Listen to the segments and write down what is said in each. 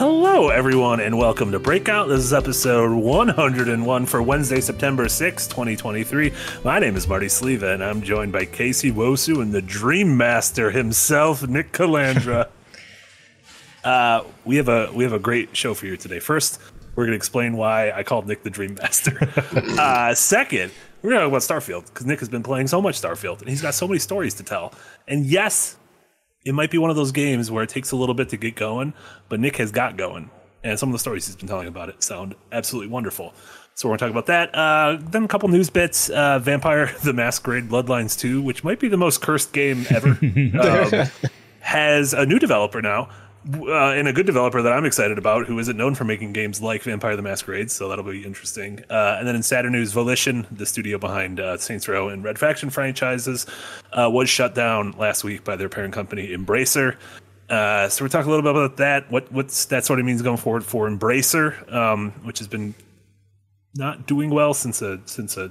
Hello, everyone, and welcome to Breakout. This is episode 101 for Wednesday, September 6, 2023. My name is Marty Sliva, and I'm joined by Casey Wosu and the Dream Master himself, Nick Calandra. uh, we have a we have a great show for you today. First, we're going to explain why I called Nick the Dream Master. uh, second, we're going to talk about Starfield because Nick has been playing so much Starfield, and he's got so many stories to tell. And yes, it might be one of those games where it takes a little bit to get going, but Nick has got going. And some of the stories he's been telling about it sound absolutely wonderful. So we're going to talk about that. Uh, then a couple news bits. Uh, Vampire the Masquerade Bloodlines 2, which might be the most cursed game ever, um, has a new developer now. Uh, and a good developer that I'm excited about, who isn't known for making games like Vampire the Masquerade, so that'll be interesting. Uh, and then in Saturn News, Volition, the studio behind uh, Saints Row and Red Faction franchises, uh, was shut down last week by their parent company, Embracer. Uh, so we're talking a little bit about that. What what's that sort of means going forward for Embracer, um, which has been not doing well since a since a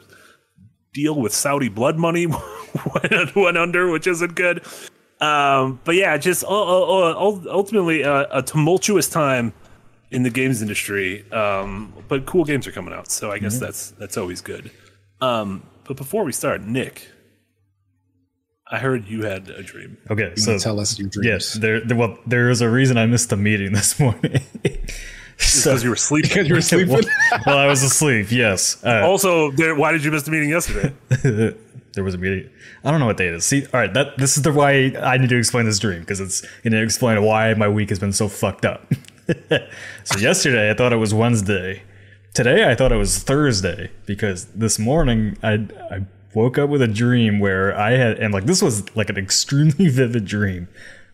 deal with Saudi blood money went under, which isn't good. Um, but yeah, just uh, uh, uh, ultimately uh, a tumultuous time in the games industry. Um, but cool games are coming out, so I guess mm-hmm. that's that's always good. Um, but before we start, Nick, I heard you had a dream. Okay, you so tell us your dreams. Yes, there, there. Well, there is a reason I missed the meeting this morning. so, because you were sleeping. Because you were sleeping. well, well, I was asleep. Yes. Uh, also, there, why did you miss the meeting yesterday? There was a meeting. I don't know what day it is. See, all right, that this is the why I need to explain this dream because it's going to explain why my week has been so fucked up. so yesterday I thought it was Wednesday. Today I thought it was Thursday because this morning I I woke up with a dream where I had and like this was like an extremely vivid dream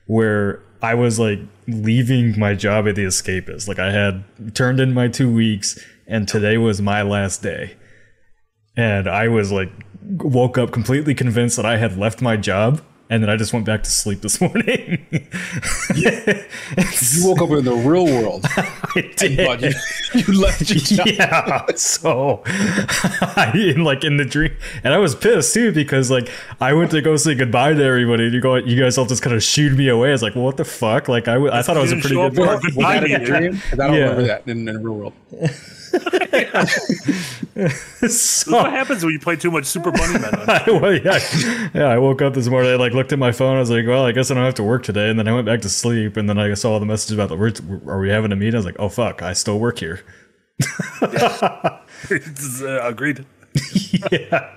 where I was like leaving my job at the escapist. Like I had turned in my 2 weeks and today was my last day. And I was like woke up completely convinced that I had left my job and then I just went back to sleep this morning. yeah. you woke up in the real world. I did. You, you, left your job. Yeah. So, I, like in the dream, and I was pissed too because like I went to go say goodbye to everybody. And you go, you guys all just kind of shooed me away. I was like, well, what the fuck? Like I, I thought it was a pretty good. Dream. Was that a dream? I don't yeah. remember that in, in the real world. so, what happens when you play too much Super Bunny Man? well, yeah, yeah. I woke up this morning. I like looked at my phone. I was like, "Well, I guess I don't have to work today." And then I went back to sleep. And then I saw all the messages about the words are we having a meeting? I was like, "Oh fuck, I still work here." uh, agreed. yeah.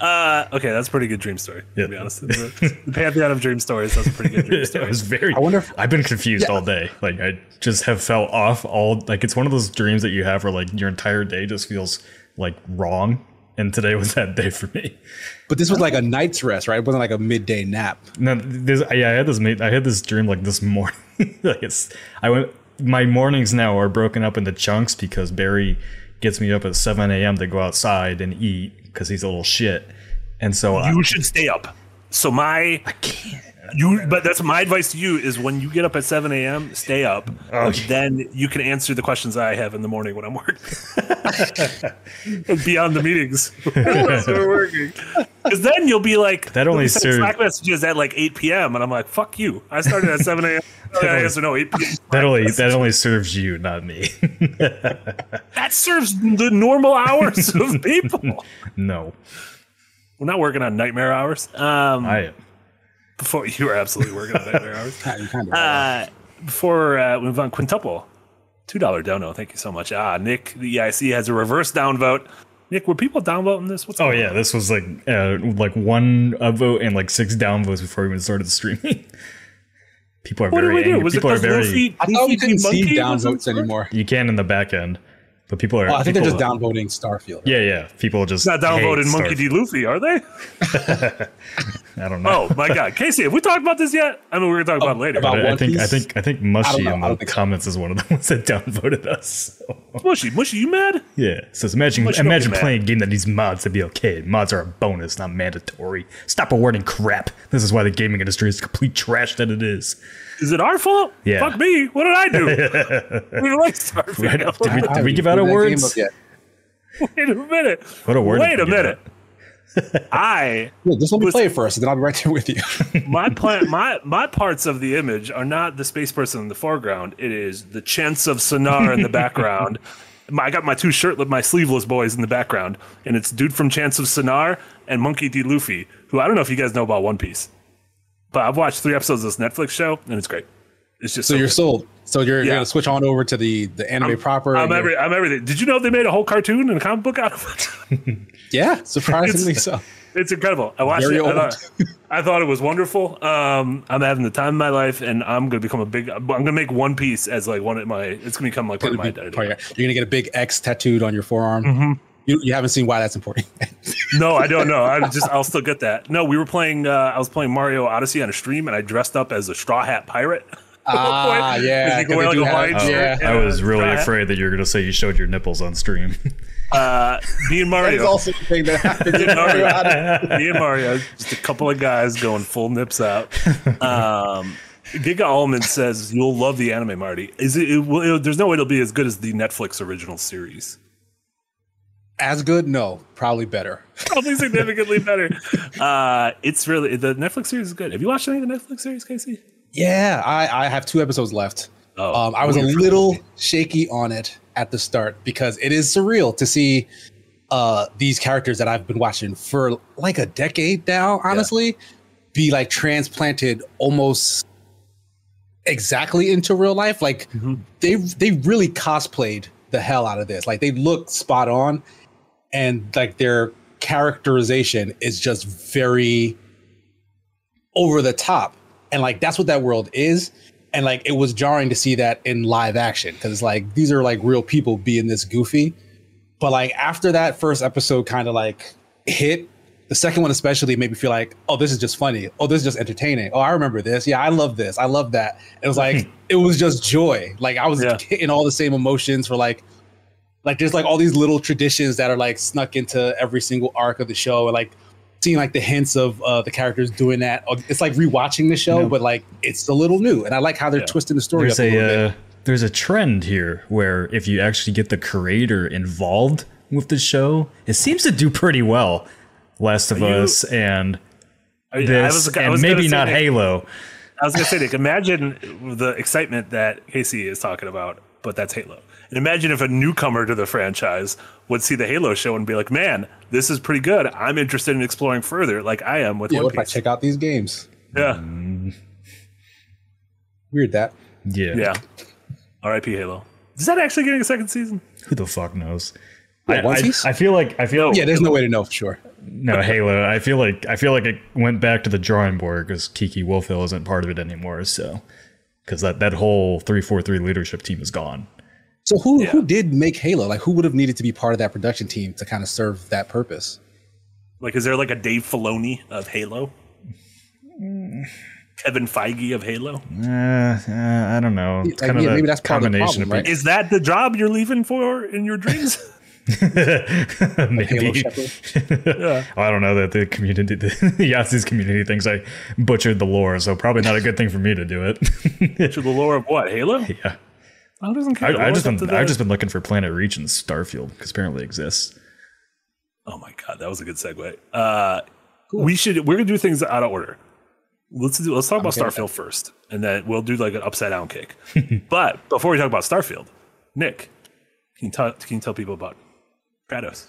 Uh, okay, that's a pretty good dream story. To be honest, the, the pantheon of dream stories. That's a pretty good dream story. it was very. I wonder. If, I've been confused yeah. all day. Like I just have felt off all. Like it's one of those dreams that you have where like your entire day just feels like wrong. And today was that day for me. But this was like a night's rest, right? It wasn't like a midday nap. No, this, yeah, I had this. I had this dream like this morning. like it's. I went. My mornings now are broken up into chunks because Barry gets me up at 7 a.m. to go outside and eat because he's a little shit. And so you uh, should stay up. So my I can't. You, but that's my advice to you is when you get up at 7 a.m., stay up. Okay. Then you can answer the questions I have in the morning when I'm working. Beyond the meetings. we're working. Because then you'll be like, that only serves Slack messages at like 8 p.m. And I'm like, fuck you. I started at 7 a.m. I guess no, 8 p.m. That only, that only serves you, not me. that serves the normal hours of people. No. We're not working on nightmare hours. Um, I am. Before you were absolutely working on nightmare hours. uh, before uh, we move on, quintuple, two dollar dono. Thank you so much. Ah, Nick, the EIC has a reverse downvote. Nick, were people downvoting this? What's oh yeah, on? this was like uh, like one upvote and like six downvotes before we even started the streaming. people are what very angry. People are very. Luffy, I thought we couldn't see downvotes anymore. You can in the back end. But people are. Oh, I think they're just downvoting Starfield. Right? Yeah, yeah. People just not downvoting Monkey D. Luffy, are they? I don't know. Oh my God, Casey, have we talked about this yet? I mean, we're gonna talk about oh, later. About I, think I think I think Mushy in the comments so. is one of the ones that downvoted us. So. Mushy, Mushy, you mad? Yeah. Says imagine Mushy imagine playing a game that needs mods to be okay. Mods are a bonus, not mandatory. Stop awarding crap. This is why the gaming industry is complete trash that it is. Is it our fault? Yeah. Fuck me. What did I do? we like Starfield. Right. Did, we, did we give out awards? Wait a minute. What award? Wait a minute. I Look, just let me Was- play it first, and then I'll be right there with you. my plan my my parts of the image are not the space person in the foreground. It is the chance of Sonar in the background. My, I got my two shirtless, my sleeveless boys in the background, and it's dude from Chants of Sennaar and Monkey D. Luffy, who I don't know if you guys know about One Piece, but I've watched three episodes of this Netflix show, and it's great. It's just so you're good. sold. So you're, Yeah. gonna switch on over to the the anime proper. I'm and you're- every, I'm everything. Did you know they made a whole cartoon and a comic book out of it? yeah, surprisingly It's- so. It's incredible. I watched Very it. I thought, I thought it was wonderful. Um, I'm having the time of my life, and I'm gonna become a big. I'm gonna make One Piece as like one of my. It's gonna become like part of my Part of your- You're gonna get a big X tattooed on your forearm. Mm-hmm. You, you haven't seen why that's important. No, I don't know. I just. I'll still get that. No, we were playing. Uh, I was playing Mario Odyssey on a stream, and I dressed up as a straw hat pirate. Ah, yeah, You can 'cause wear they like have- oh, yeah. I was really afraid that you were going to say you showed your nipples on stream. Uh, me and That is Mario. also the thing that happens. Me in and Mario Mario, Odyssey. me and Mario, just a couple of guys going full nips out. Um, Giga Allman says you'll love the anime, Marty. Is it? it, will, it- there's no way it'll be as good as the Netflix original series. As good? No, probably better. Probably significantly better. Uh, it's really the Netflix series is good. Have you watched any of the Netflix series, Casey? Yeah, I, I have two episodes left. Oh, um, I was a little shaky on it at the start because it is surreal to see uh, these characters that I've been watching for like a decade now, honestly, be like transplanted almost exactly into real life. Like Mm-hmm. they they really cosplayed the hell out of this. Like they look spot on, and like their characterization is just very over the top. And like that's what that world is. And like it was jarring to see that in live action because like these are like real people being this goofy. But like after that first episode kind of like hit the second one especially made me feel like oh this is just funny. Oh this is just entertaining. Oh i remember this. Yeah i love this. I love that. It was like hmm. it was just joy. Like i was Yeah. hitting all the same emotions for like like there's like all these little traditions that are like snuck into every single arc of the show and like seeing like the hints of uh, the characters doing that Uh, it's like rewatching the show but like it's a little new and i like how they're Yeah. twisting the story There's up a little a bit uh, there's a trend here where if you actually get the creator involved with the show, it seems to do pretty well. Last of you- Us and I, I this, was, I and was gonna maybe not Nick, Halo. I was gonna say, Nick, imagine the excitement that Casey is talking about, but that's Halo. And imagine if a newcomer to the franchise would see the Halo show and be like, "Man, this is pretty good. I'm interested in exploring further, like I am with yeah, One what if i check out these games Yeah, mm. weird that Yeah. yeah. R.I.P. Halo. Is that actually getting a second season? Who the fuck knows? What, I, One I- I feel like I feel yeah there's no way to know for sure no Halo. I feel like I feel like it went back to the drawing board because Kiki Wolfkill isn't part of it anymore. So because that that whole three four three leadership team is gone. So who Yeah. who did make halo like who would have needed to be part of that production team to kind of serve that purpose Like, is there like a Dave Filoni of Halo? Kevin Feige of Halo? Uh, uh, I don't know. It's Like, kind yeah, of a maybe that's part of the combination problem, right? Is that the job you're leaving for in your dreams? maybe. yeah. Well, I don't know that the community, the Yahtzee's community thinks I butchered the lore, so probably not a good thing for me to do it. To the lore of what? Halo? yeah, Who doesn't care? I, I've just been the- I've just been looking for Planet Reach and Starfield because apparently it exists. Oh my god, that was a good segue. Uh, We should. We're gonna do things out of order. Let's do. Let's talk about okay with Starfield first, and then we'll do like an upside down kick. but before we talk about Starfield, Nick, can you, tell can you tell people about Stratos?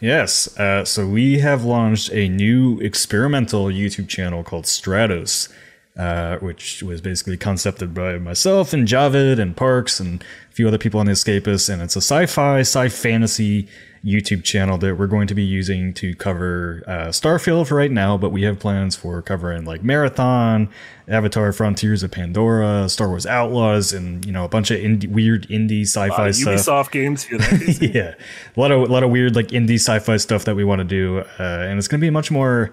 Yes. Uh, so we have launched a new experimental YouTube channel called Stratos, uh, which was basically concepted by myself and Javid and Parks and a few other people on the Escapists. And it's a sci-fi, sci-fantasy YouTube channel that we're going to be using to cover uh, Starfield for right now, but we have plans for covering like Marathon, Avatar: Frontiers of Pandora, Star Wars Outlaws, and you know a bunch of indie, weird indie sci-fi Uh, stuff Ubisoft games. Hear that? Casey? yeah, a lot of a lot of weird like indie sci-fi stuff that we want to do, uh, and it's going to be much more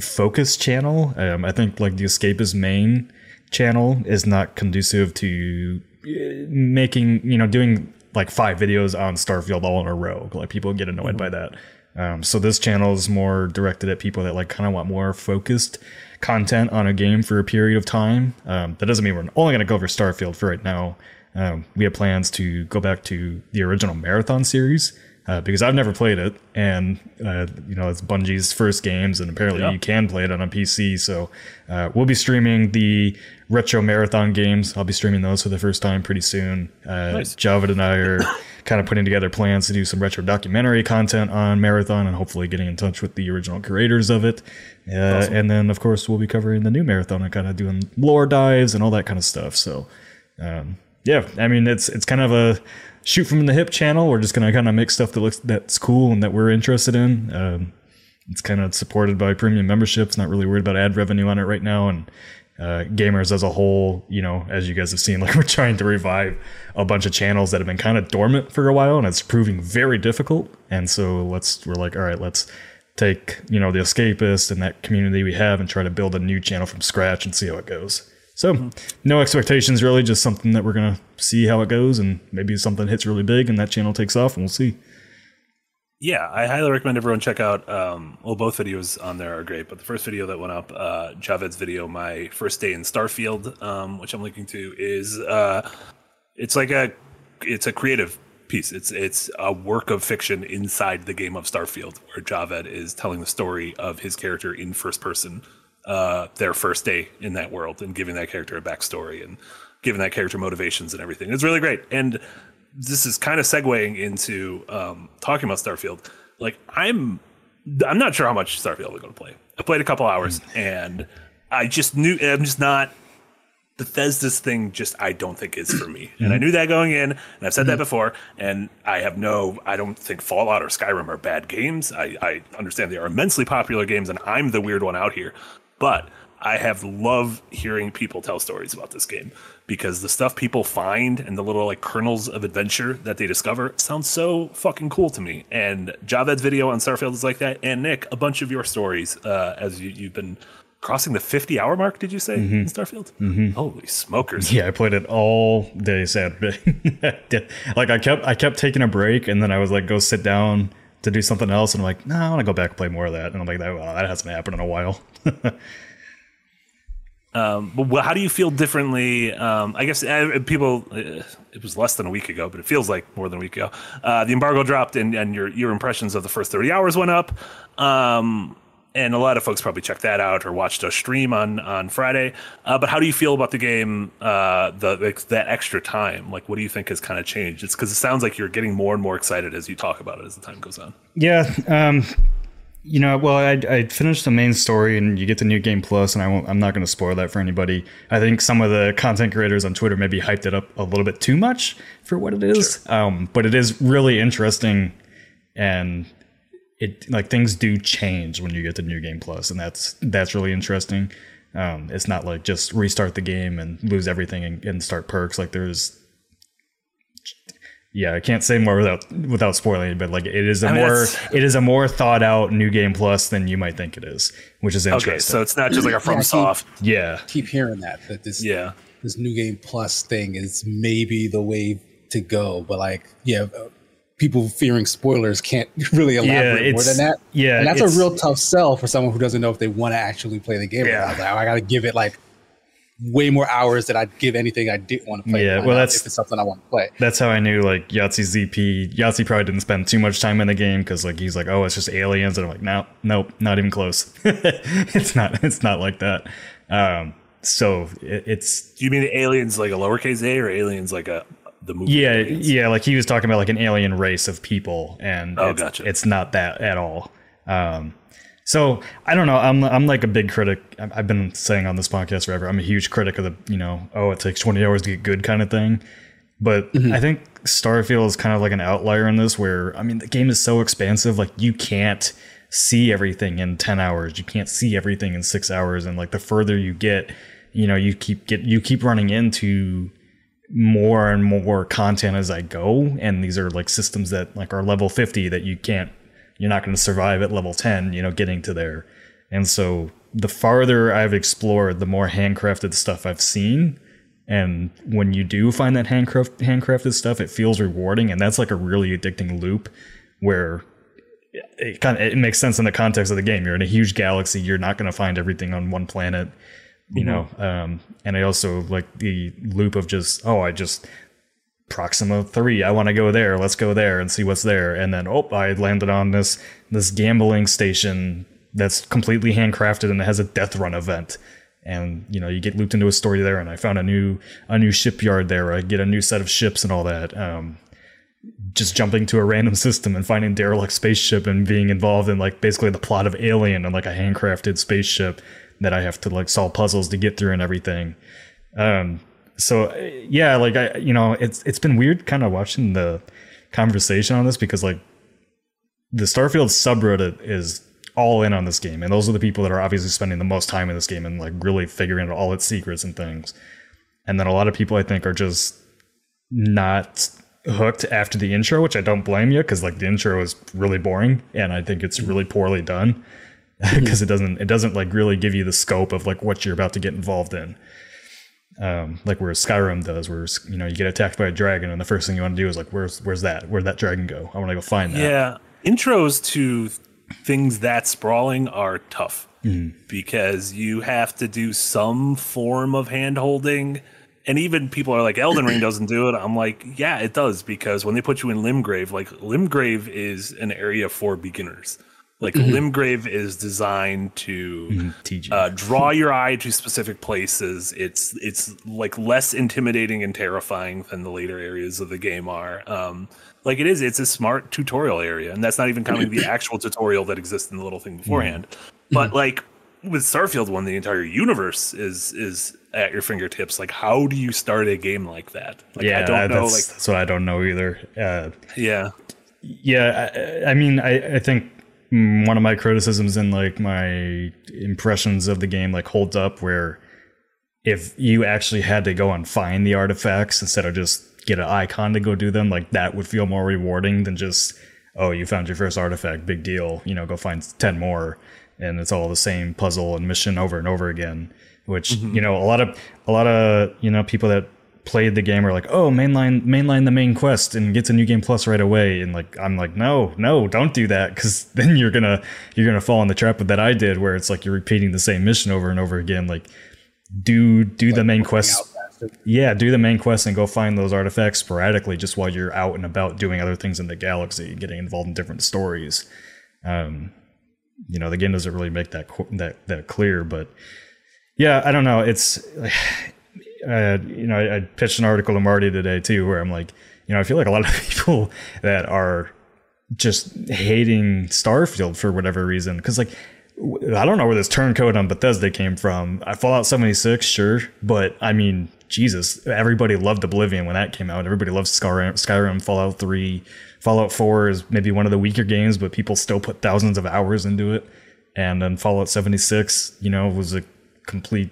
focused channel. Um, I think like the Escapist main channel is not conducive to uh, making you know doing like five videos on Starfield all in a row. Like people get annoyed by that. Um, so this channel is more directed at people that like kind of want more focused content on a game for a period of time. Um, that doesn't mean we're only going to go over Starfield for right now. Um, we have plans to go back to the original Marathon series, uh, because I've never played it, and uh, you know it's Bungie's first games, and apparently Yeah. you can play it on a PC. So uh, we'll be streaming the retro marathon games. I'll be streaming those for the first time pretty soon. Uh, Nice. Javid and I are kind of putting together plans to do some retro documentary content on Marathon and hopefully getting in touch with the original creators of it. Uh, And then, of course, we'll be covering the new Marathon and kind of doing lore dives and all that kind of stuff. So, um, yeah, I mean, it's it's kind of a shoot from the hip channel. We're just gonna kind of make stuff that looks that's cool and that we're interested in. Um, it's kind of supported by premium memberships. Not really worried about ad revenue on it right now, and uh, gamers as a whole, you know, as you guys have seen, like we're trying to revive a bunch of channels that have been kind of dormant for a while, and it's proving very difficult. And so let's we're like, all right, let's take you know the escapist and that community we have and try to build a new channel from scratch and see how it goes. So no expectations really, just something that we're gonna see how it goes, and maybe something hits really big and that channel takes off, and we'll see. Yeah, I highly recommend everyone check out. Um, well, both videos on there are great, but the first video that went up, uh, Javed's video, my first day in Starfield, um, which I'm linking to, is uh, it's like a it's a creative piece. It's it's a work of fiction inside the game of Starfield, where Javed is telling the story of his character in first person, uh, their first day in that world, and giving that character a backstory and giving that character motivations and everything. It's really great. And this is kind of segueing into um, talking about Starfield. Like I'm, I'm not sure how much Starfield I'm going to play. I played a couple hours, and I just knew I'm just not. Bethesda's thing just I don't think is for me. And I knew that going in, and I've said that before, and I have no I don't think Fallout or Skyrim are bad games. I, I understand they are immensely popular games, and I'm the weird one out here. But I have loved hearing people tell stories about this game because the stuff people find and the little like kernels of adventure that they discover sounds so fucking cool to me. And Javed's video on Starfield is like that. And Nick, a bunch of your stories uh, as you, you've been crossing the 50 hour mark, did you say, in Starfield? Mm-hmm. Holy smokers. Yeah, I played it all day Saturday. like I kept I kept taking a break and then I was like go sit down to do something else and I'm like, no, I want to go back and play more of that. And I'm like, that, well, that hasn't happened in a while. Um, but how do you feel differently? Um, I guess uh, people, uh, it was less than a week ago, but it feels like more than a week ago. Uh, the embargo dropped, and, and your your impressions of the first thirty hours went up. Um, and a lot of folks probably checked that out or watched a stream on on Friday. Uh, but how do you feel about the game? Uh, the like, that extra time, like what do you think has kind of changed? It's because it sounds like you're getting more and more excited as you talk about it as the time goes on. Yeah, um, you know, well, I, I finished the main story, and you get the new game plus, and I won't. I'm not going to spoil that for anybody. I think some of the content creators on Twitter maybe hyped it up a little bit too much for what it is. Um, but it is really interesting, and it like things do change when you get the new game plus, and that's that's really interesting. Um, it's not like just restart the game and lose everything and, and start perks. Like there's yeah, I can't say more without without spoiling it, but like it is a mean, more it is a more thought out new game plus than you might think it is, which is interesting. Okay, so it's not just like a Yeah, soft. keep- yeah, Keep hearing that that this Yeah. this new game plus thing is maybe the way to go, but like yeah, people fearing spoilers can't really elaborate more than that. yeah, and that's a real tough sell for someone who doesn't know if they want to actually play the game. Yeah. I, was like, I got to give it like way more hours than I'd give anything I didn't want to play. Yeah, well, that's- if it's something I want to play. that's how I knew like Yahtzee ZP. Yahtzee probably didn't spend too much time in the game because like he's like, oh, it's just aliens, and I'm like, no, nope, not even close. it's not. It's not like that. Um, so it, it's Do you mean aliens like a lowercase a or aliens like a the movie? Yeah, Aliens? yeah, like he was talking about like an alien race of people, and Oh, it's, gotcha. it's not that at all. Um, so I don't know. I'm I'm like a big critic. I've I've been saying on this podcast forever. I'm a huge critic of the you know oh it takes 20 hours to get good kind of thing. But I think Starfield is kind of like an outlier in this, where I mean the game is so expansive, like you can't see everything in 10 hours. You can't see everything in six hours, and like the further you get, you know, you keep get you keep running into more and more content as I go. And these are like systems that like are level 50 that you can't, you're not going to survive at level 10, you know, getting to there. And so the farther I've explored, the more handcrafted stuff I've seen. And when you do find that handcraft, handcrafted stuff, it feels rewarding. And that's like a really addicting loop where it kind of it makes sense in the context of the game. You're in a huge galaxy. You're not going to find everything on one planet, you know. Um, and I also like the loop of just oh, I just Proxima 3, I want to go there. Let's go there and see what's there. And then, oh, I landed on this this gambling station that's completely handcrafted and it has a death run event. And you know, you get looped into a story there. And I found a new a new shipyard there. I get a new set of ships and all that. Um, just jumping to a random system and finding derelict spaceship and being involved in like basically the plot of Alien and like a handcrafted spaceship that I have to like solve puzzles to get through and everything. Um, so yeah, like I, you know, it's it's been weird kind of watching the conversation on this because like the Starfield subreddit is all in on this game, and those are the people that are obviously spending the most time in this game and like really figuring out all its secrets and things. And then a lot of people I think are just not hooked after the intro, which I don't blame you because like the intro is really boring and I think it's really poorly done because it doesn't it doesn't like really give you the scope of like what you're about to get involved in. Um, like where Skyrim does, where you know you get attacked by a dragon and the first thing you want to do is like where's where's that where'd that dragon go? I want to go find that. Yeah, intros to things that sprawling are tough because you have to do some form of hand holding and even people are like Elden Ring doesn't do it. I'm like, yeah, it does because when they put you in Limgrave, like Limgrave is an area for beginners. Like Limgrave is designed to TG. uh, draw your eye to specific places. It's it's like less intimidating and terrifying than the later areas of the game are. Um, like it is, it's a smart tutorial area, and that's not even counting the actual tutorial that exists in the little thing beforehand. But like with Starfield, one, the entire universe is is at your fingertips, like how do you start a game like that? Like yeah, I don't know. that's, Like that's what I don't know either. Uh, yeah, yeah, I, I mean, I, I think Mm, one of my criticisms and like my impressions of the game like holds up where if you actually had to go and find the artifacts instead of just get an icon to go do them, like that would feel more rewarding than just oh, you found your first artifact, big deal. You know, go find ten more, and it's all the same puzzle and mission over and over again. Which mm-hmm. you know, a lot of a lot of you know people that played the game are like, oh, mainline mainline the main quest and gets a new game plus right away. And like, I'm like, no, no, don't do that because then you're gonna you're gonna fall in the trap that I did, where it's like you're repeating the same mission over and over again. Like, do do the main quest. Yeah, do the main quest and go find those artifacts sporadically just while you're out and about doing other things in the galaxy, getting involved in different stories. Um, you know, the game doesn't really make that that that clear, but yeah, I don't know. It's uh, you know, I, I pitched an article to Marty today too, where I'm like, you know, I feel like a lot of people that are just hating Starfield for whatever reason, because like I don't know where this turncoat on Bethesda came from. I Fallout 76, sure, but I mean, Jesus, everybody loved Oblivion when that came out. Everybody loves Skyrim, Skyrim, Fallout 3, Fallout 4 is maybe one of the weaker games, but people still put thousands of hours into it. And then Fallout 76, you know, was a complete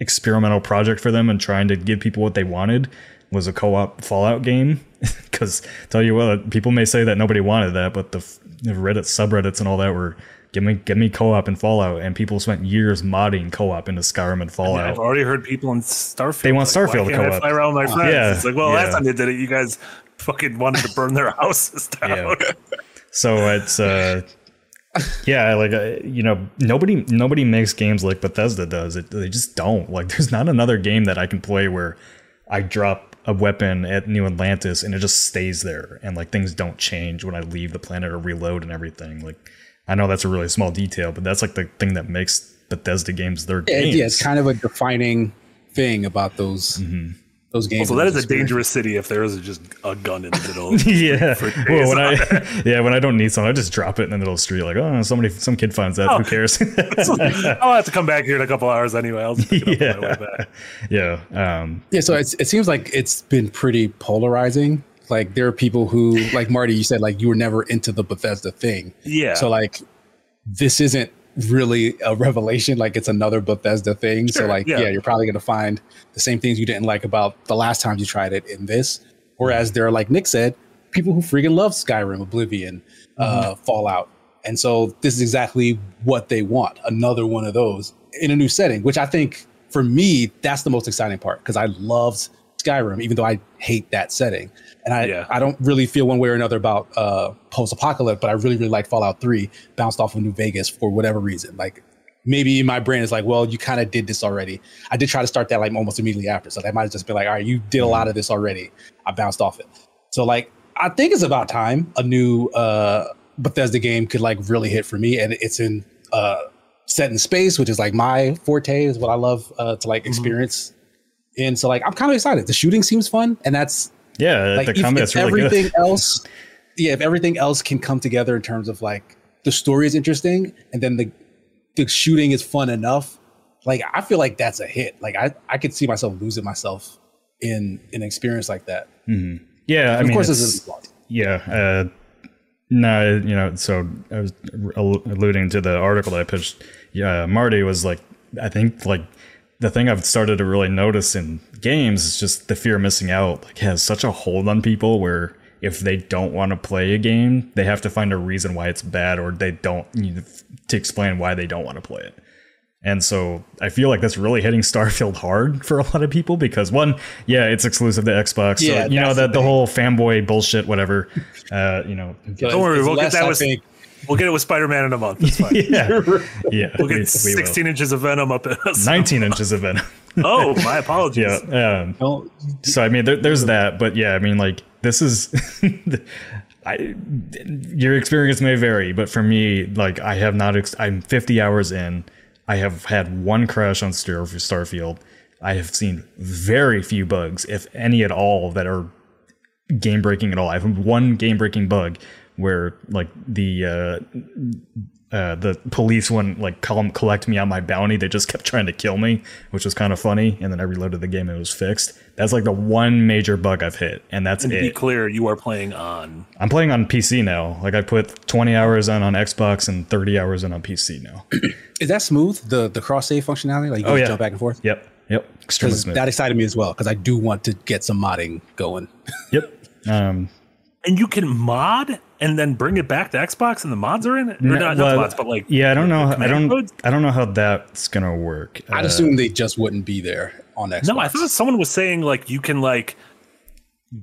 experimental project for them and trying to give people what they wanted was a co-op Fallout game. Because tell you what, people may say that nobody wanted that, but the, the Reddit subreddits and all that were give me give me co-op and Fallout, and people spent years modding co-op into Skyrim and Fallout. I've already heard people in Starfield. They want like, Starfield why can't I co-op. fly around my friends. Yeah, it's like, well, yeah. last time they did it, you guys fucking wanted to burn their houses down. Yeah. So it's uh yeah, like uh, you know, nobody nobody makes games like Bethesda does. It, they just don't. Like there's not another game that I can play where I drop a weapon at New Atlantis and it just stays there and like things don't change when I leave the planet or reload and everything. Like I know that's a really small detail, but that's like the thing that makes Bethesda games their games. yeah, it's kind of a defining thing about those those games. So that is a Those dangerous city if there is just a gun in the middle. yeah. For Well, when. I yeah when I don't need something, I just drop it in the middle of the street. Like oh, somebody some kid finds that. Who cares? I'll have to come back here in a couple hours anyway. I'll just pick it up my way back. yeah. Um, Yeah, so it's, it seems like it's been pretty polarizing. Like there are people who, like Marty, you said, like you were never into the Bethesda thing. Yeah. So like, this isn't really a revelation. Like it's another Bethesda thing. so like, yeah. yeah. you're probably gonna find the same things you didn't like about the last time you tried it in this. Whereas there are, like Nick said, people who freaking love Skyrim, Oblivion, uh, Fallout, and so this is exactly what they want. Another one of those in a new setting, which I think for me that's the most exciting part because I loved Skyrim, even though I hate that setting, and I Yeah. I don't really feel one way or another about uh, post apocalypse, but I really really like Fallout Three, bounced off of New Vegas for whatever reason. Like maybe my brain is like, well, you kind of did this already. I did try to start that like almost immediately after. So that might have just been like, all right, you did a lot of this already. I bounced off it. So like I think it's about time a new uh Bethesda game could like really hit for me. And it's in uh set in space, which is like my forte, is what I love uh to like experience. And so like I'm kind of excited. The shooting seems fun, and that's Yeah, like the if, combat's if really everything good. else yeah if everything else can come together in terms of like the story is interesting and then the the shooting is fun enough like i feel like that's a hit like i i could see myself losing myself in an experience like that Yeah, I of mean, course this is. Yeah. Uh, no, you know, so I was alluding to the article that I pitched. Yeah, Marty was like, I think like the thing I've started to really notice in games is just the fear of missing out. Like has such a hold on people where if they don't want to play a game, they have to find a reason why it's bad, or they don't need to explain why they don't want to play it. And so I feel like that's really hitting Starfield hard for a lot of people because one, yeah, it's exclusive to Xbox. Yeah, so, you know, that the, the the whole fanboy bullshit, whatever. Uh, you know, Don't worry, we'll get that with think- we'll get it with Spider Man in a month. It's fine. yeah, yeah. We'll get we will. 16 inches of venom up in us. 19 inches of venom. Oh, my apologies. yeah. Um, don't so I mean, there, there's that, but yeah, I mean, like this is, I, your experience may vary, but for me, like I have not, ex- I'm 50 hours in. I have had one crash on Star- Starfield. I have seen very few bugs, if any at all, that are game breaking at all. I have one game breaking bug where like the uh, uh, the police wouldn't like come collect me on my bounty. They just kept trying to kill me, which was kind of funny. And then I reloaded the game and it was fixed. That's like the one major bug I've hit, and that's And to be clear, you are playing on. I'm playing on PC now. Like I put 20 hours in on Xbox and 30 hours in on PC now. is that smooth the the cross save functionality like you can Oh, yeah. jump back and forth Yep, yep, extremely smooth. that excited me as well because i do want to get some modding going yep. Um, And you can mod and then bring it back to Xbox and the mods are in it? Or not, not the mods, but like. yeah, I don't know. I don't. codes? I don't know how that's gonna work. i'd Uh, assume they just wouldn't be there on xbox No, I thought someone was saying like you can like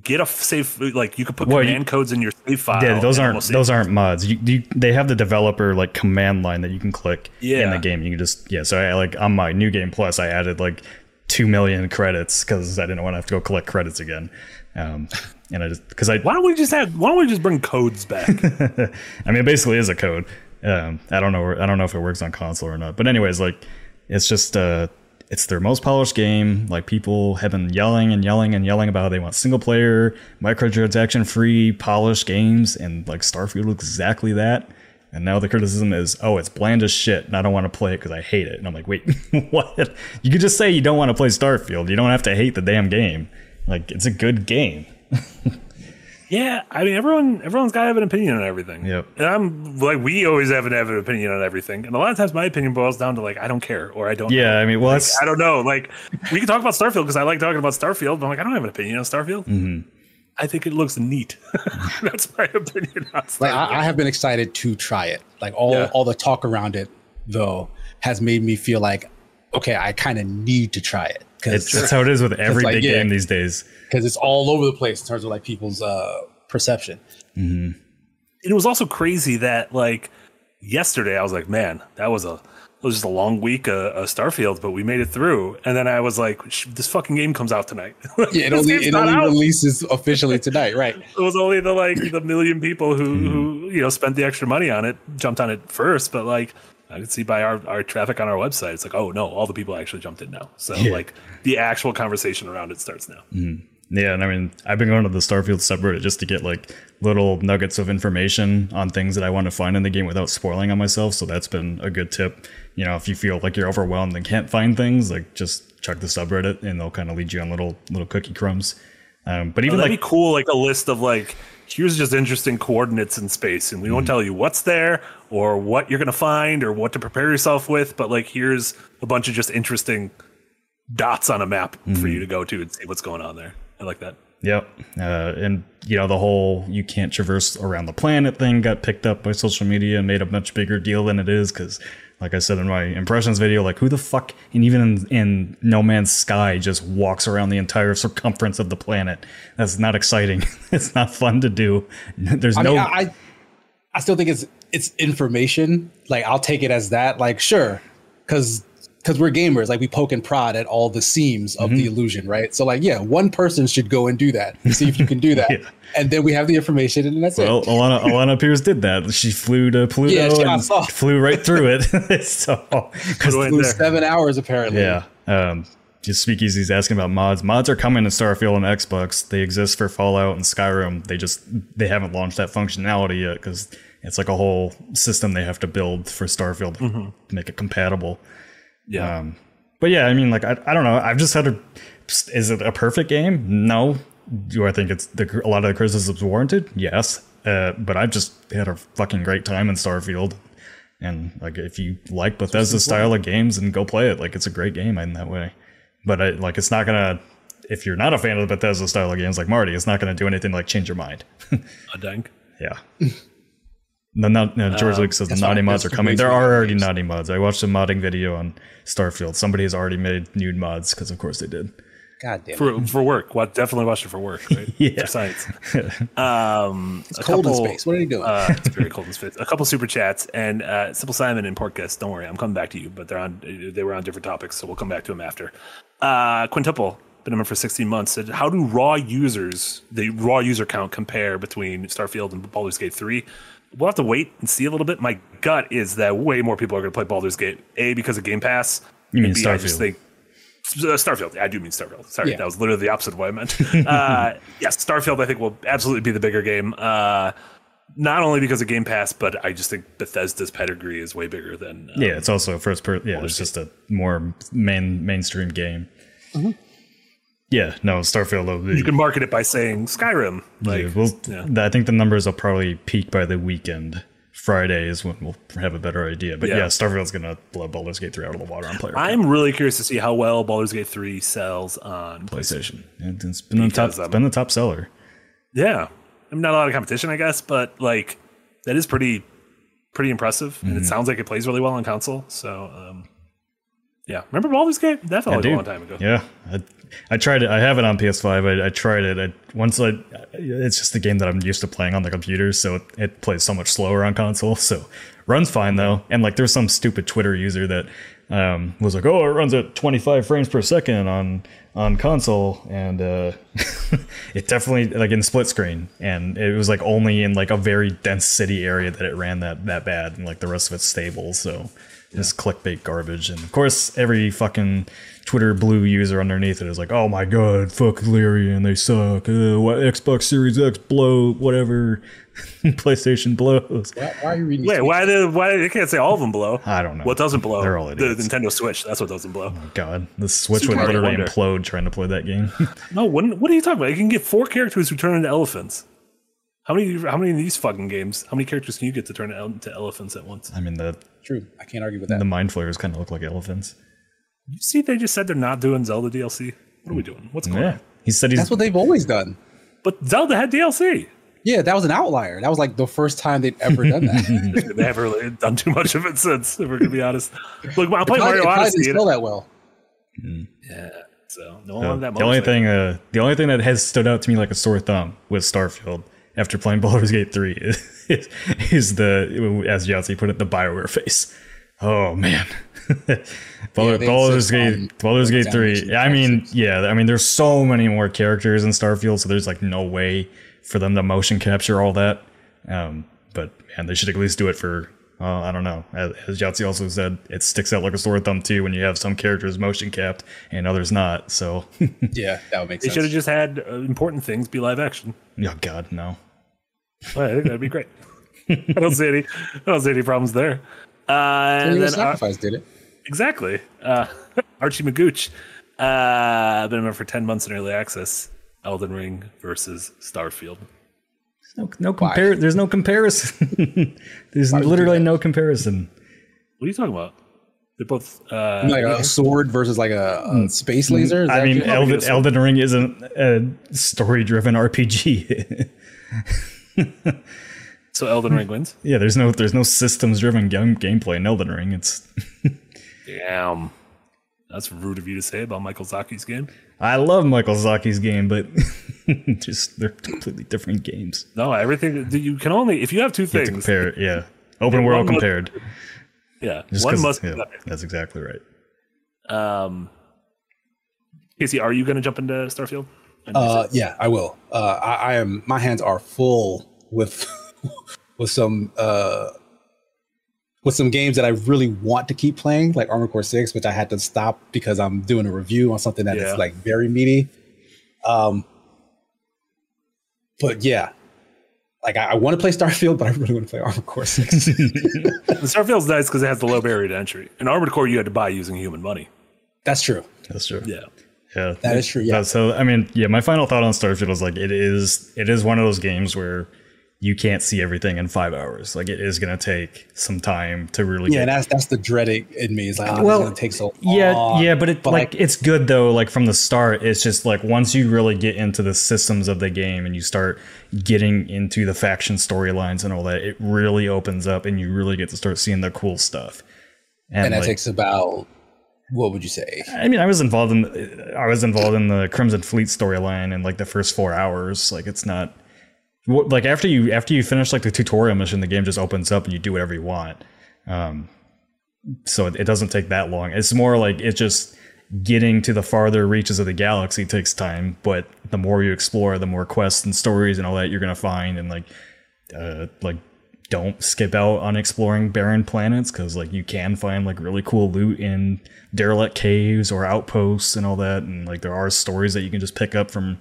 get a safe, like you could put Well, you- command codes in your save file. Yeah, those aren't almost those aren't mods. You, you they have the developer like command line that you can click in the game. You can just yeah. So I like on my new game plus, I added like two million credits because I didn't want to have to go collect credits again. Um, and I just because I Why don't we just have? Why don't we just bring codes back? I mean, it basically is a code. Um, I don't know. I don't know if it works on console or not. But anyways, like, it's just uh, it's their most polished game. Like, people have been yelling and yelling and yelling about how they want single player, microtransaction free, polished games, and like Starfield looks exactly that. And now the criticism is, oh, it's bland as shit, and I don't want to play it because I hate it. And I'm like, wait, what? You could just say you don't want to play Starfield. You don't have to hate the damn game. Like, it's a good game. yeah, I mean everyone. Everyone's got to have an opinion on everything. Yep. And I'm like, we always have an have an opinion on everything. And a lot of times, my opinion boils down to like, I don't care or I don't. Yeah, know. I mean, well, that's I don't know. Like, we can talk about Starfield because I like talking about Starfield. But I'm like, I don't have an opinion on Starfield. Mm-hmm. I think it looks neat. That's my opinion on Starfield. like I, I have been excited to try it. Like all Yeah. all the talk around it though has made me feel like okay, I kind of need to try it it's, because that's how it is with every like, big yeah. game these days. Because it's all over the place in terms of like people's uh perception. it was also crazy that like yesterday I was like, man, that was a it was just a long week uh, uh, Starfield, but we made it through. And then I was like, this fucking game comes out tonight. Yeah, it only it only out. releases officially tonight, right? It was only the like the million people who who you know spent the extra money on it, jumped on it first. But like I could see by our, our traffic on our website, it's like, oh no, all the people actually jumped in now. So like the actual conversation around it starts now. Yeah, and I mean, I've been going to the Starfield subreddit just to get like little nuggets of information on things that I want to find in the game without spoiling on myself. So that's been a good tip. You know, if you feel like you're overwhelmed and can't find things, like just check the subreddit and they'll kind of lead you on little little cookie crumbs. Um, but even That'd like be cool, like a list of like here's just interesting coordinates in space, and we won't tell you what's there or what you're gonna find or what to prepare yourself with, but like here's a bunch of just interesting dots on a map for you to go to and see what's going on there. I like that. Yep. Uh, and, you know, the whole you can't traverse around the planet thing got picked up by social media and made a much bigger deal than it is. Because, like I said in my impressions video, like who the fuck, and even in, in No Man's Sky, just walks around the entire circumference of the planet. That's not exciting. it's not fun to do. There's I no. mean, I, I I still think it's it's information. Like I'll take it as that. Like sure, because because we're gamers, like we poke and prod at all the seams of Mm-hmm. the illusion, right? So like, yeah, one person should go and do that, see if you can do that, Yeah. and then we have the information, and that's Well, it. Alana, Alana Pierce did that. She flew to Pluto Yeah, she- and flew right through it. so, Flew in It was seven hours apparently. yeah. Um, just Speakeasy's asking about mods. Mods are coming to Starfield and Xbox. They exist for Fallout and Skyrim. They just they haven't launched that functionality yet because it's like a whole system they have to build for Starfield to make it compatible. Yeah. Um, but yeah, I mean, like I, I don't know. I've just had a. Is it a perfect game? No. Do I think it's the a lot of the criticisms warranted? Yes. Uh, but I've just had a fucking great time in Starfield, and like if you like Bethesda style of games, and go play it. Like it's a great game in that way. But I, like it's not gonna. If you're not a fan of the Bethesda style of games like Marty, it's not gonna do anything like change your mind. a dank. Yeah. No, no, no, George uh, Luke says the naughty fine. mods That's are coming. There are already games. naughty mods. I watched a modding video on Starfield. Somebody has already made nude mods because, of course, they did. God damn it. For for work. What definitely watched it for work, right? Yeah. For science. Um It's cold couple- in space. What are you doing? uh, it's very cold in space. A couple super chats and uh, Simple Simon and Portcast. Don't worry, I'm coming back to you. But they're on. They were on different topics, so we'll come back to them after. Uh, Quintuple been a member for 16 months. Said, how do raw users, the raw user count, compare between Starfield and Baldur's Gate 3? We'll have to wait and see a little bit. My gut is that way more people are going to play Baldur's Gate. A because of Game Pass. You mean B, I just Starfield. think Starfield. I do mean Starfield. Sorry, Yeah. that was literally the opposite of what I meant. uh, yes, Starfield. I think will absolutely be the bigger game. Uh, not only because of Game Pass, but I just think Bethesda's pedigree is way bigger than. Um, Yeah, it's also a first person. Yeah, it's just a more main mainstream game. Yeah, no, Starfield. will be- You can market it by saying Skyrim. Like, yeah, we'll, yeah. I think the numbers will probably peak by the weekend. Friday is when we'll have a better idea. But yeah, Yeah. Starfield's gonna blow Baldur's Gate 3 out of the water on player. I'm really curious to see how well Baldur's Gate 3 sells on PlayStation. And It's been the top. Um, been the top seller. Yeah, I mean, not a lot of competition, I guess, but like that is pretty, pretty impressive, and Mm-hmm. it sounds like it plays really well on console. So, um, yeah, remember Baldur's Gate? That felt like a long time ago. Yeah, I, I tried it. I have it on PS5. I, I tried it. I, once I, it's just a game that I'm used to playing on the computer, so it, it plays so much slower on console. So runs fine though. And like, there's some stupid Twitter user that um, was like, "Oh, it runs at 25 frames per second on on console," and uh, it definitely like in split screen, and it was like only in like a very dense city area that it ran that that bad, and like the rest of it's stable. So it's clickbait garbage, and of course every fucking Twitter blue user underneath it is like, "Oh my god, fuck Larian, they suck. Uh, what Xbox Series X blow, whatever, PlayStation blows." why, why are you reading? Wait, these why the why they can't say all of them blow? I don't know. What doesn't blow? They're all idiots. the. Nintendo Switch. That's what doesn't blow. Oh God, the Switch Super would literally implode trying to play that game. No, what, what are you talking about? You can get four characters who turn into elephants. How many? How many of these fucking games? How many characters can you get to turn into elephants at once? I mean, the True. I can't argue with that. the mind flayers kind of look like elephants. You see, they just said they're not doing Zelda DLC. What are we doing? What's going Yeah, on? he said he's That's what they've always done. But Zelda had DLC. Yeah, that was an outlier. That was like the first time they'd ever done that. they haven't really done too much of it since. If we're gonna be honest, look, I'm playing Probably- Mario it probably Odyssey. didn't and- sell that well. Yeah, so no one Uh, wanted that. the only motorcycle. thing, uh, the only thing that has stood out to me like a sore thumb with Starfield after playing Baldur's Gate three is, is the as Yahtzee put it, the Bioware face. Oh man, Baldur, they Baldur's Gate, Baldur's Gate three. I mean, yeah, I mean, there's so many more characters in Starfield, so there's like no way for them to motion capture all that. Um, but man, they should at least do it for. Uh, I don't know. As, as Yahtzee also said, it sticks out like a sore thumb too when you have some characters motion capped and others not. So, Yeah, that would make sense. they should have just had uh, important things be live action. oh god, no. Well, I think that'd be great. I don't see any. I don't see any problems there. Uh, and then, uh, Sacrifice did it. exactly. Uh, Archie Magooch. Uh, I've been a member for ten months in early access. Elden Ring versus Starfield. No, no compare. There's no comparison. there's literally no comparison. What are you talking about? They're both. Uh, Like a sword versus like a, a space laser. Is I mean, what- Elden, Elden Ring isn't a story-driven RPG. so Elden Ring wins. yeah, there's no there's no systems-driven game, gameplay in Elden Ring. It's Damn. That's rude of you to say about Miyazaki's game. I love Miyazaki's game, but just they're completely different games. No, everything you can only if you have two To things. compare, yeah, open Yeah, world compared. Yeah, Just one must. yeah, that's exactly right. Um, Casey, are you going to jump into Starfield? Uh, yeah, I will. Uh, I, I am. My hands are full with with some uh, with some games that I really want to keep playing, like Armored Core Six, which I had to stop because I'm doing a review on something that is Yeah. like very meaty. Um, but yeah, like I, I want to play Starfield, but I really want to play Armored Core Six. Starfield's nice because it has the low barrier to entry. In Armored Core, you had to buy using human money. That's true. That's true. Yeah. Yeah, That is true, yeah. So I mean, yeah, my final thought on Starfield is like it is it is one of those games where you can't see everything in five hours. Like it is going to take some time to really. Yeah, get, that's that's the dreading in me. Is like, oh, Well, it's gonna take so long. yeah, yeah, but it But, like, it's good though. Like from the start, it's just like once you really get into the systems of the game and you start getting into the faction storylines and all that, it really opens up and you really get to start seeing the cool stuff. and that like, takes about what would you say? I mean, I was involved in I was involved in the Crimson Fleet storyline in like the first four hours. Like it's not like after you after you finish like the tutorial mission, the game just opens up and you do whatever you want. Um, so it, it doesn't take that long. It's more like it's just getting to the farther reaches of the galaxy takes time, but the more you explore, the more quests and stories and all that you're gonna find, and like uh, like don't skip out on exploring barren planets because like you can find like really cool loot in derelict caves or outposts and all that and like there are stories that you can just pick up from